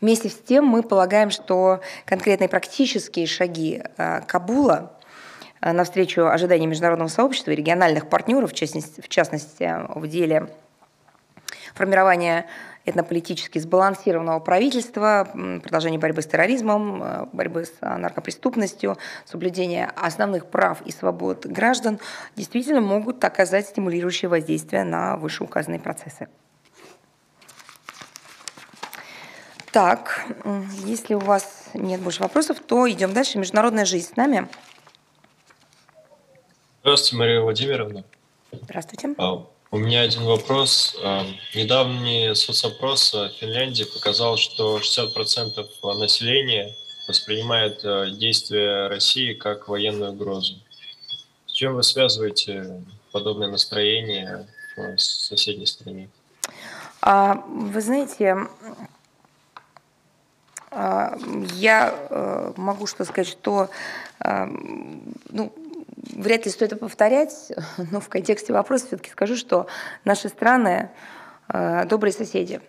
Вместе с тем мы полагаем, что конкретные практические шаги э, Кабула навстречу ожиданиям международного сообщества и региональных партнеров, в частности, в, частности, в деле формирования этнополитически сбалансированного правительства, продолжения борьбы с терроризмом, э, борьбы с наркопреступностью, соблюдения основных прав и свобод граждан действительно могут оказать стимулирующее воздействие на вышеуказанные процессы. Так, если у вас нет больше вопросов, то идем дальше. Международная жизнь с нами – Здравствуйте, Мария Владимировна. Здравствуйте. А, у меня один вопрос. А, недавний соцопрос в Финляндии показал, что 60% населения воспринимает а, действия России как военную угрозу. С чем вы связываете подобное настроение в соседней стране? Вы знаете, я могу что сказать, что ну, вряд ли стоит это повторять, но в контексте вопроса все-таки скажу, что наши страны э, добрые соседи.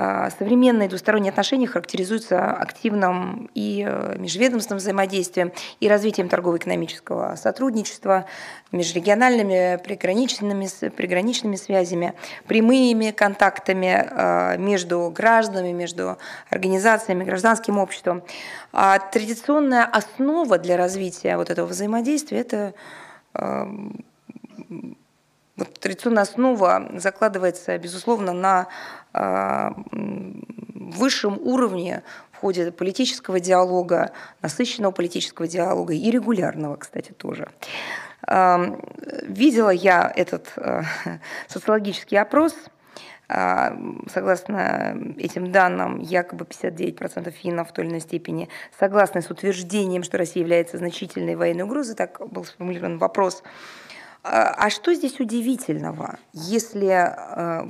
А, современные двусторонние отношения характеризуются активным и э, межведомственным взаимодействием, и развитием торгово-экономического сотрудничества, межрегиональными приграничными, приграничными связями, прямыми контактами э, между гражданами, между организациями, гражданским обществом. А традиционная основа для развития вот этого взаимодействия – это эм, вот традиционная основа закладывается, безусловно, на э, высшем уровне в ходе политического диалога, насыщенного политического диалога и регулярного, кстати, тоже. Э, видела я этот э, социологический опрос. Согласно этим данным, якобы 59% финнов в той или иной степени согласны с утверждением, что Россия является значительной военной угрозой, так был сформулирован вопрос, а, а что здесь удивительного, если а,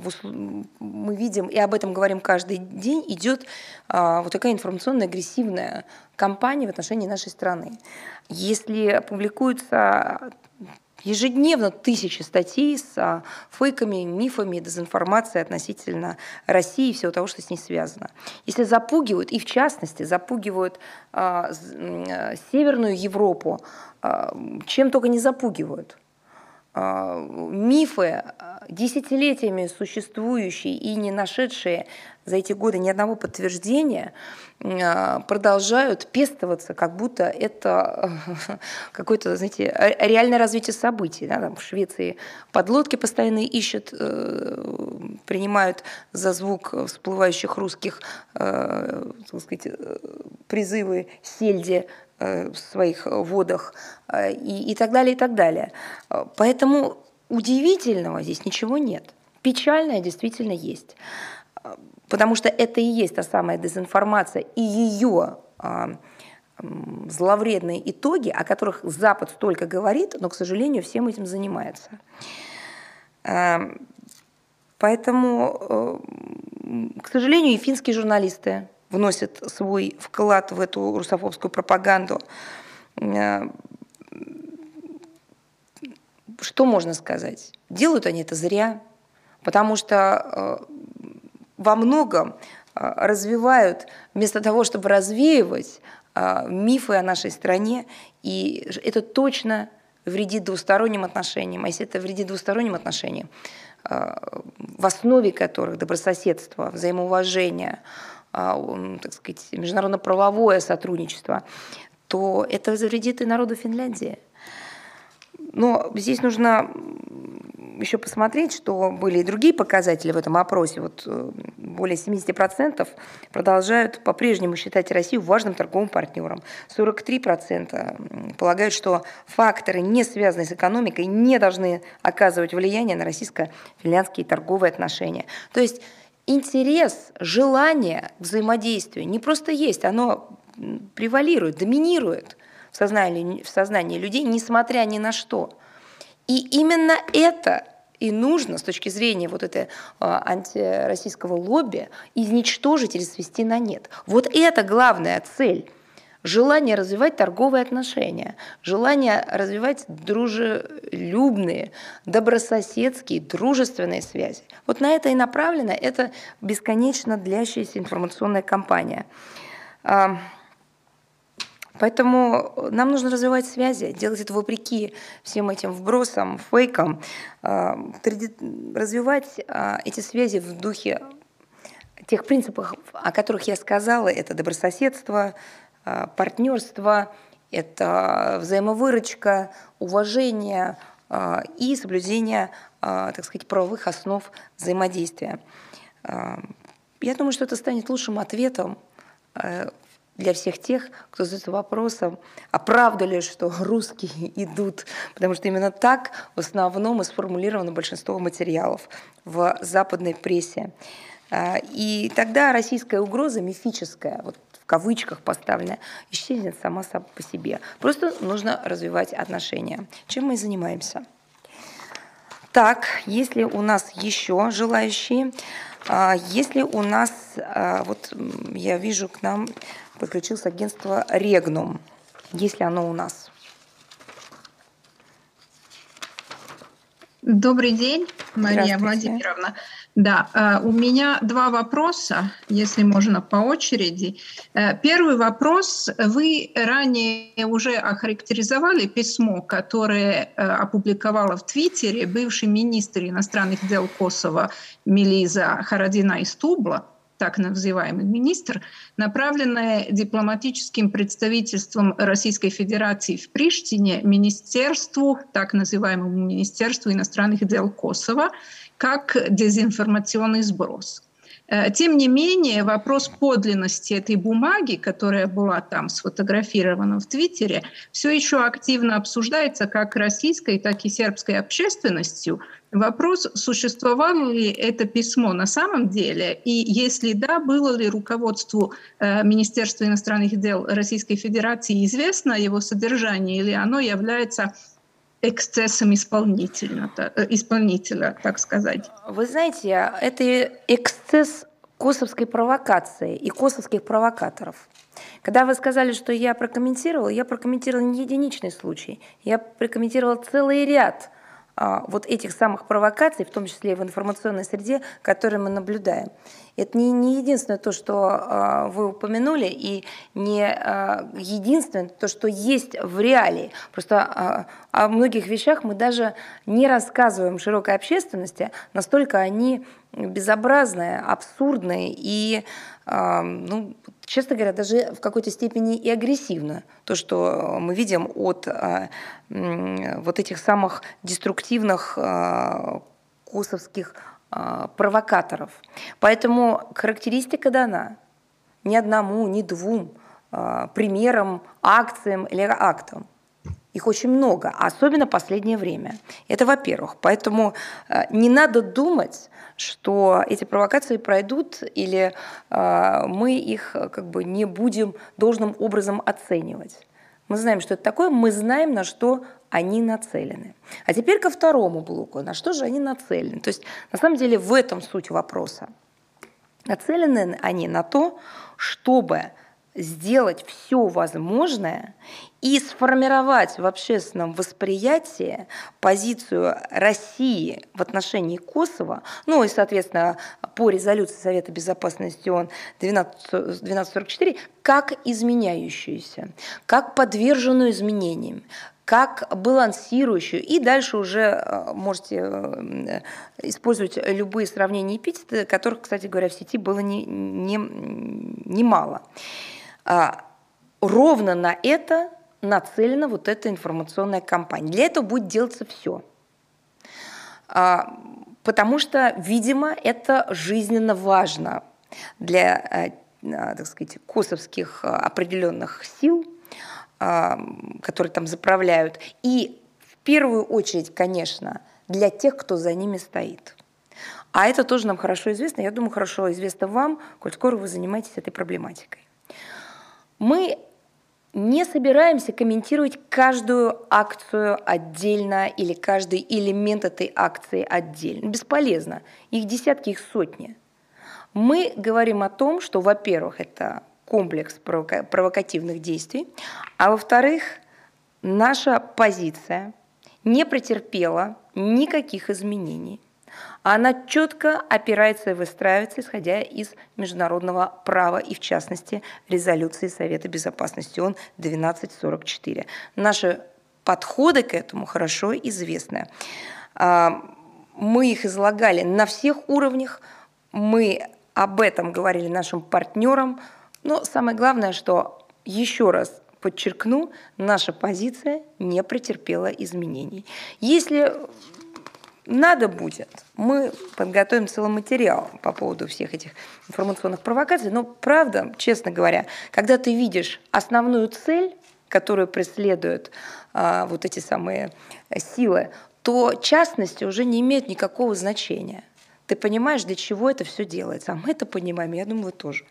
мы видим, и об этом говорим каждый день, идет а, вот такая информационная агрессивная кампания в отношении нашей страны? Если публикуются ежедневно тысячи статей с фейками, мифами, дезинформацией относительно России и всего того, что с ней связано. Если запугивают, и в частности запугивают э, Северную Европу, э, чем только не запугивают – а, мифы, а, десятилетиями существующие и не нашедшие за эти годы ни одного подтверждения, а, продолжают пестоваться, как будто это какое-то, знаете, реальное развитие событий. Да? Там в Швеции подлодки постоянно ищут, э, принимают за звук всплывающих русских э, так сказать, призывы сельди в своих водах и, и так далее, и так далее. Поэтому удивительного здесь ничего нет. Печальное действительно есть. Потому что это и есть та самая дезинформация и ее зловредные итоги, о которых Запад столько говорит, но, к сожалению, всем этим занимается. Поэтому, э, к сожалению, и финские журналисты вносят свой вклад в эту русофобскую пропаганду. Э, что можно сказать? Делают они это зря, потому что э, во многом развивают, вместо того, чтобы развеивать, мифы о нашей стране, и это точно вредит двусторонним отношениям. А если это вредит двусторонним отношениям, в основе которых добрососедство, взаимоуважение, так сказать, международно-правовое сотрудничество, то это вредит и народу Финляндии. Но здесь нужно еще посмотреть, что были и другие показатели в этом опросе. Вот э, более 70% продолжают по-прежнему считать Россию важным торговым партнером. 43% полагают, что факторы, не связанные с экономикой, не должны оказывать влияние на российско-финляндские торговые отношения. То есть интерес, желание к взаимодействию не просто есть, оно превалирует, доминирует в сознании, в сознании людей, несмотря ни на что. И именно это и нужно с точки зрения вот этой а, антироссийского лобби изничтожить или свести на нет. Вот это главная цель желание развивать торговые отношения, желание развивать дружелюбные, добрососедские, дружественные связи. Вот на это и направлена эта бесконечно длящаяся информационная кампания. Поэтому нам нужно развивать связи, делать это вопреки всем этим вбросам, фейкам, а, развивать а, эти связи в духе тех принципов, о которых я сказала, это добрососедство, а, партнерство, это взаимовыручка, уважение и соблюдение, так сказать, правовых основ взаимодействия. Я думаю, что это станет лучшим ответом для всех тех, кто задается вопросом, а правда ли, что русские идут, потому что именно так в основном и сформулировано большинство материалов в западной прессе. И тогда российская угроза мифическая, вот кавычках поставленная, исчезнет сама по себе. Просто нужно развивать отношения. Чем мы и занимаемся. Так, если у нас еще желающие, а, если у нас, а, вот я вижу к нам подключилось агентство «Регнум», если оно у нас. Добрый день, Мария Владимировна. Да, э, у меня два вопроса, если можно по очереди. Э, первый вопрос. Вы ранее уже охарактеризовали письмо, которое э, опубликовала в Твиттере бывший министр иностранных дел Косово Мелиза Харадина Истубла так называемый министр, направленная дипломатическим представительством Российской Федерации в Приштине Министерству, так называемому Министерству иностранных дел Косово, как дезинформационный сброс. Э, тем не менее, вопрос подлинности этой бумаги, которая была там сфотографирована в Твиттере, все еще активно обсуждается как российской, так и сербской общественностью – Вопрос, существовало ли это письмо на самом деле, и если да, было ли руководству э, Министерства иностранных дел Российской Федерации известно его содержание, или оно является эксцессом исполнителя, э, исполнителя, так сказать. Вы знаете, это эксцесс косовской провокации и косовских провокаторов. Когда вы сказали, что я прокомментировала, я прокомментировала не единичный случай, я прокомментировала целый ряд вот этих самых провокаций, в том числе и в информационной среде, которые мы наблюдаем. Это не, не единственное то, что а, вы упомянули, и не а, единственное то, что есть в реалии. Просто о многих вещах мы даже не рассказываем широкой общественности, настолько они безобразные, абсурдные и ну, честно говоря, даже в какой-то степени и агрессивно. То, что мы видим от а, вот этих самых деструктивных а, косовских провокаторов. Поэтому характеристика дана ни одному, ни двум примерам, акциям или актам. Их очень много, особенно последнее время. Это во-первых. Поэтому не надо думать, что эти провокации пройдут или мы их как бы не будем должным образом оценивать. Мы знаем, что это такое, мы знаем, на что они нацелены. А теперь ко второму блоку. На что же они нацелены? То есть, на самом деле, в этом суть вопроса. Нацелены они на то, чтобы сделать все возможное и сформировать в общественном восприятии позицию России в отношении Косово, ну и, соответственно, по резолюции Совета Безопасности ООН 12, 1244, как изменяющуюся, как подверженную изменениям, как балансирующую. И дальше уже э, можете э, использовать любые сравнения эпитеты, которых, кстати говоря, в сети было немало. Не, не, не мало. А, ровно на это нацелена вот эта информационная кампания. Для этого будет делаться все. А, потому что, видимо, это жизненно важно для, э, а, так сказать, косовских определенных сил, которые там заправляют. И в первую очередь, конечно, для тех, кто за ними стоит. А это тоже нам хорошо известно. Я думаю, хорошо известно вам, коль скоро вы занимаетесь этой проблематикой. Мы не собираемся комментировать каждую акцию отдельно или каждый элемент этой акции отдельно. Бесполезно. Их десятки, их сотни. Мы говорим о том, что, во-первых, это комплекс провокативных действий, а во-вторых, наша позиция не претерпела никаких изменений она четко опирается и выстраивается, исходя из международного права и, в частности, резолюции Совета Безопасности ООН 1244. Наши подходы к этому хорошо известны. А, мы их излагали на всех уровнях, мы об этом говорили нашим партнерам, но самое главное, что еще раз подчеркну, наша позиция не претерпела изменений. Если надо будет, мы подготовим целый материал по поводу всех этих информационных провокаций. Но правда, честно говоря, когда ты видишь основную цель, которую преследуют а, вот эти самые силы, то частности уже не имеют никакого значения. Ты понимаешь, для чего это все делается. А мы это понимаем, я думаю, вы тоже.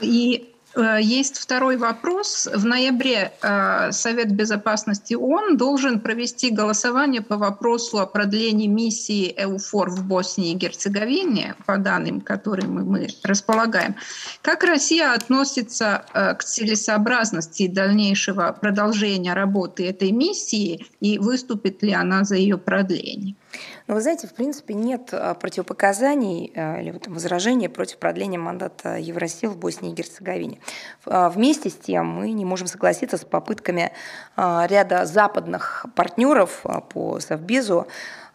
И есть второй вопрос. В ноябре э, Совет Безопасности ООН должен провести голосование по вопросу о продлении миссии ЭУФОР в Боснии и Герцеговине, по данным, которыми мы располагаем. Как Россия относится э, к целесообразности дальнейшего продолжения работы этой миссии и выступит ли она за ее продление? Но вы знаете, в принципе, нет а, противопоказаний а, или вот возражений против продления мандата Евросил в Боснии и Герцеговине. А, вместе с тем мы не можем согласиться с попытками ряда западных партнеров по Совбезу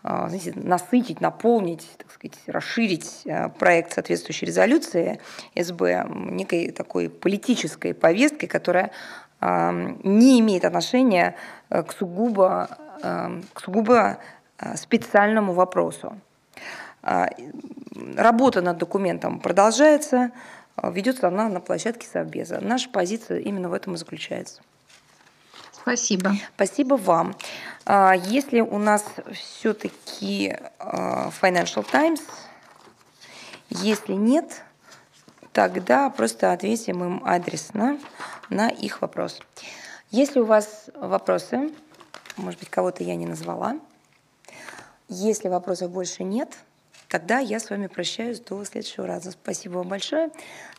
знаете, насытить, наполнить, так сказать, расширить проект соответствующей резолюции СБ некой такой политической повесткой, которая не имеет отношения к сугубо, к сугубо специальному вопросу. А, работа над документом продолжается, э, ведется она на площадке Совбеза. Наша позиция именно в этом и заключается. Спасибо. Спасибо вам. Если у нас все-таки э, Financial Times, если нет, тогда просто ответим им адресно на их вопрос. Если у вас вопросы, может быть, кого-то я не назвала, если вопросов больше нет, тогда я с вами прощаюсь до следующего раза. Спасибо вам большое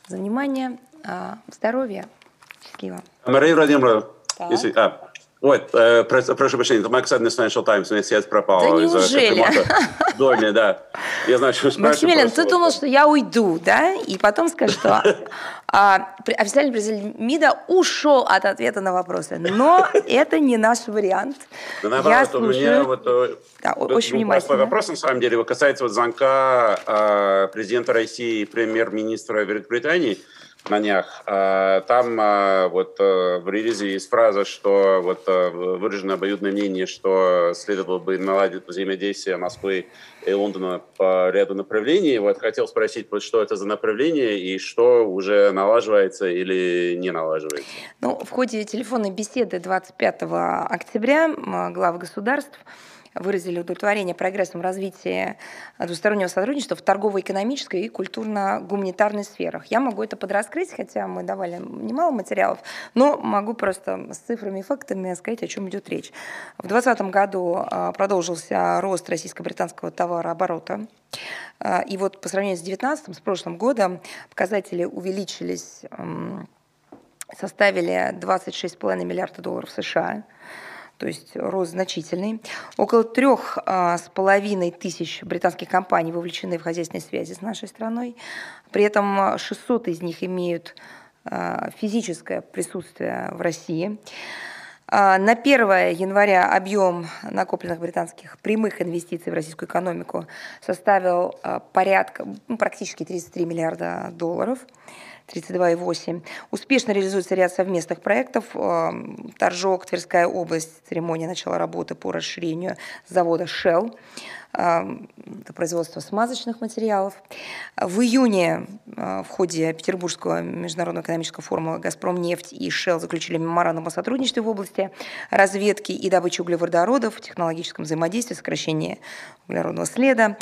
за внимание. А, здоровья. Счастливо. Мария Владимировна, если, а, Ой, э, прошу прощения, это Макс Financial Times, у меня связь пропала. Да неужели? Доме, да. Я знаю, что Максимилиан, ты думал, что я уйду, да? И потом скажешь, что а, официальный президент МИДа ушел от ответа на вопросы. Но это не наш вариант. Да, наоборот, я слушаю... у меня вот... Э, да, очень внимательно. вопрос, на самом деле, касается вот звонка э, президента России и премьер-министра Великобритании на днях. А, там а, вот э, в релизе есть фраза, что вот э, выражено обоюдное мнение, что следовало бы наладить взаимодействие Москвы и Лондона по ряду направлений. Вот хотел спросить, вот что это за направление и что уже налаживается или не налаживается? Ну, в ходе телефонной беседы 25 октября главы государств выразили удовлетворение прогрессом в развитии двустороннего сотрудничества в торгово-экономической и культурно-гуманитарной сферах. Я могу это подраскрыть, хотя мы давали немало материалов, но могу просто с цифрами и фактами сказать, о чем идет речь. В 2020 году а, продолжился рост российско-британского товарооборота. А, и вот по сравнению с 2019, с прошлым годом, показатели увеличились, составили 26,5 миллиарда долларов США – то есть рост значительный. Около трех а, с половиной тысяч британских компаний вовлечены в хозяйственные связи с нашей страной. При этом 600 из них имеют а, физическое присутствие в России. А, на 1 января объем накопленных британских прямых инвестиций в российскую экономику составил порядка, ну, практически 33 миллиарда долларов. 32,8. Успешно реализуется ряд совместных проектов. Эм, Торжок, Тверская область, церемония начала работы по расширению завода Shell эм, это производство смазочных материалов. В июне э, в ходе Петербургского международного экономического форума «Газпром нефть» и Shell заключили меморандум о сотрудничестве в области разведки и добычи углеводородов, технологическом взаимодействии, сокращении углеродного следа.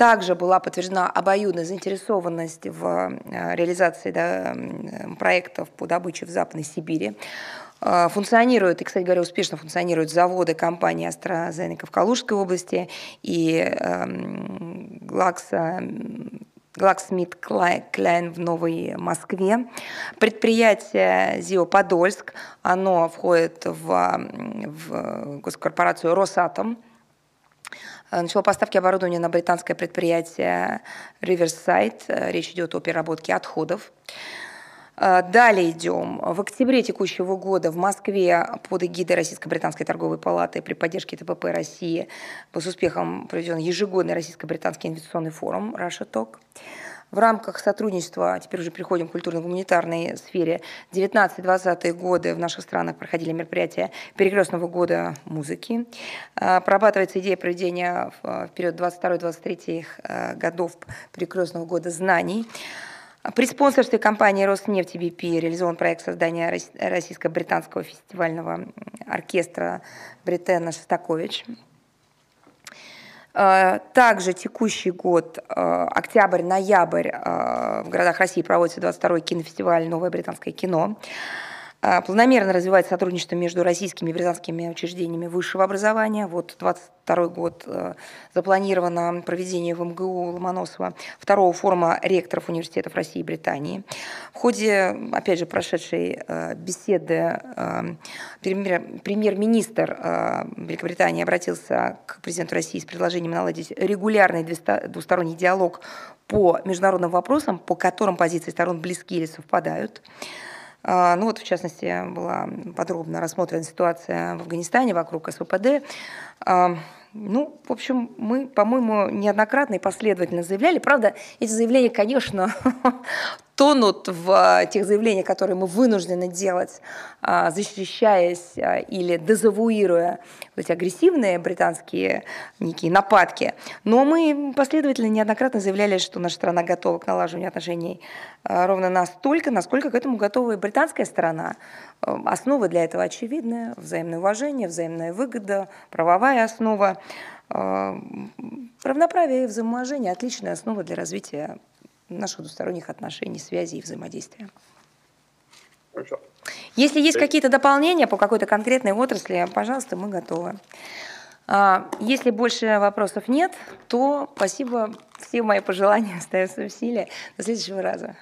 Также была подтверждена обоюдная заинтересованность в э, реализации да, проектов по добыче в Западной Сибири. Э, функционируют, и, кстати говоря, успешно функционируют заводы компании AstraZeneca в Калужской области и эм, Глакса Глаксмит Кляйн в Новой Москве. Предприятие ЗИО Подольск, оно входит в, в госкорпорацию Росатом, начало поставки оборудования на британское предприятие Riverside. Э, речь идет о переработке отходов. Э, далее идем. В октябре текущего года в Москве под эгидой Российско-британской торговой палаты при поддержке ТПП России с успехом проведен ежегодный российско-британский инвестиционный форум «Раша Ток». В рамках сотрудничества, теперь уже переходим к культурно-гуманитарной сфере, 19-20 годы в наших странах проходили мероприятия перекрестного года музыки. А, прорабатывается идея проведения в период 22-23 э, годов перекрестного года знаний. При спонсорстве компании «Роснефть» BP реализован проект создания российско-британского фестивального оркестра Бритена Шостакович. Э, также текущий год, э, октябрь-ноябрь, э, в городах России проводится 22-й кинофестиваль «Новое британское кино». А, планомерно развивается сотрудничество между российскими и британскими учреждениями высшего образования. Вот 22 год э, запланировано проведение в МГУ Ломоносова второго форума ректоров университетов России и Британии. В ходе, опять же, прошедшей э, беседы э, премьер-министр Великобритании обратился к президенту России с предложением наладить регулярный двусторонний диалог по международным вопросам, по которым позиции сторон близки или совпадают. А, ну вот, в частности, была подробно рассмотрена ситуация в Афганистане вокруг СВПД. Ну, в общем, мы, по-моему, неоднократно и последовательно заявляли. Правда, эти заявления, конечно, тонут в а, тех заявлениях, которые мы вынуждены делать, а, защищаясь а, или дезавуируя эти агрессивные британские некие нападки. Но мы последовательно неоднократно заявляли, что наша страна готова к налаживанию отношений ровно настолько, насколько к этому готова и британская сторона. Основы для этого очевидны. Взаимное уважение, взаимная выгода, правовая основа. Равноправие и взаимоуважение – отличная основа для развития наших двусторонних отношений, связи и взаимодействия. Хорошо. Если есть какие-то дополнения по какой-то конкретной отрасли, пожалуйста, мы готовы. А, если больше вопросов нет, то спасибо. Все мои пожелания остаются в силе. До следующего раза.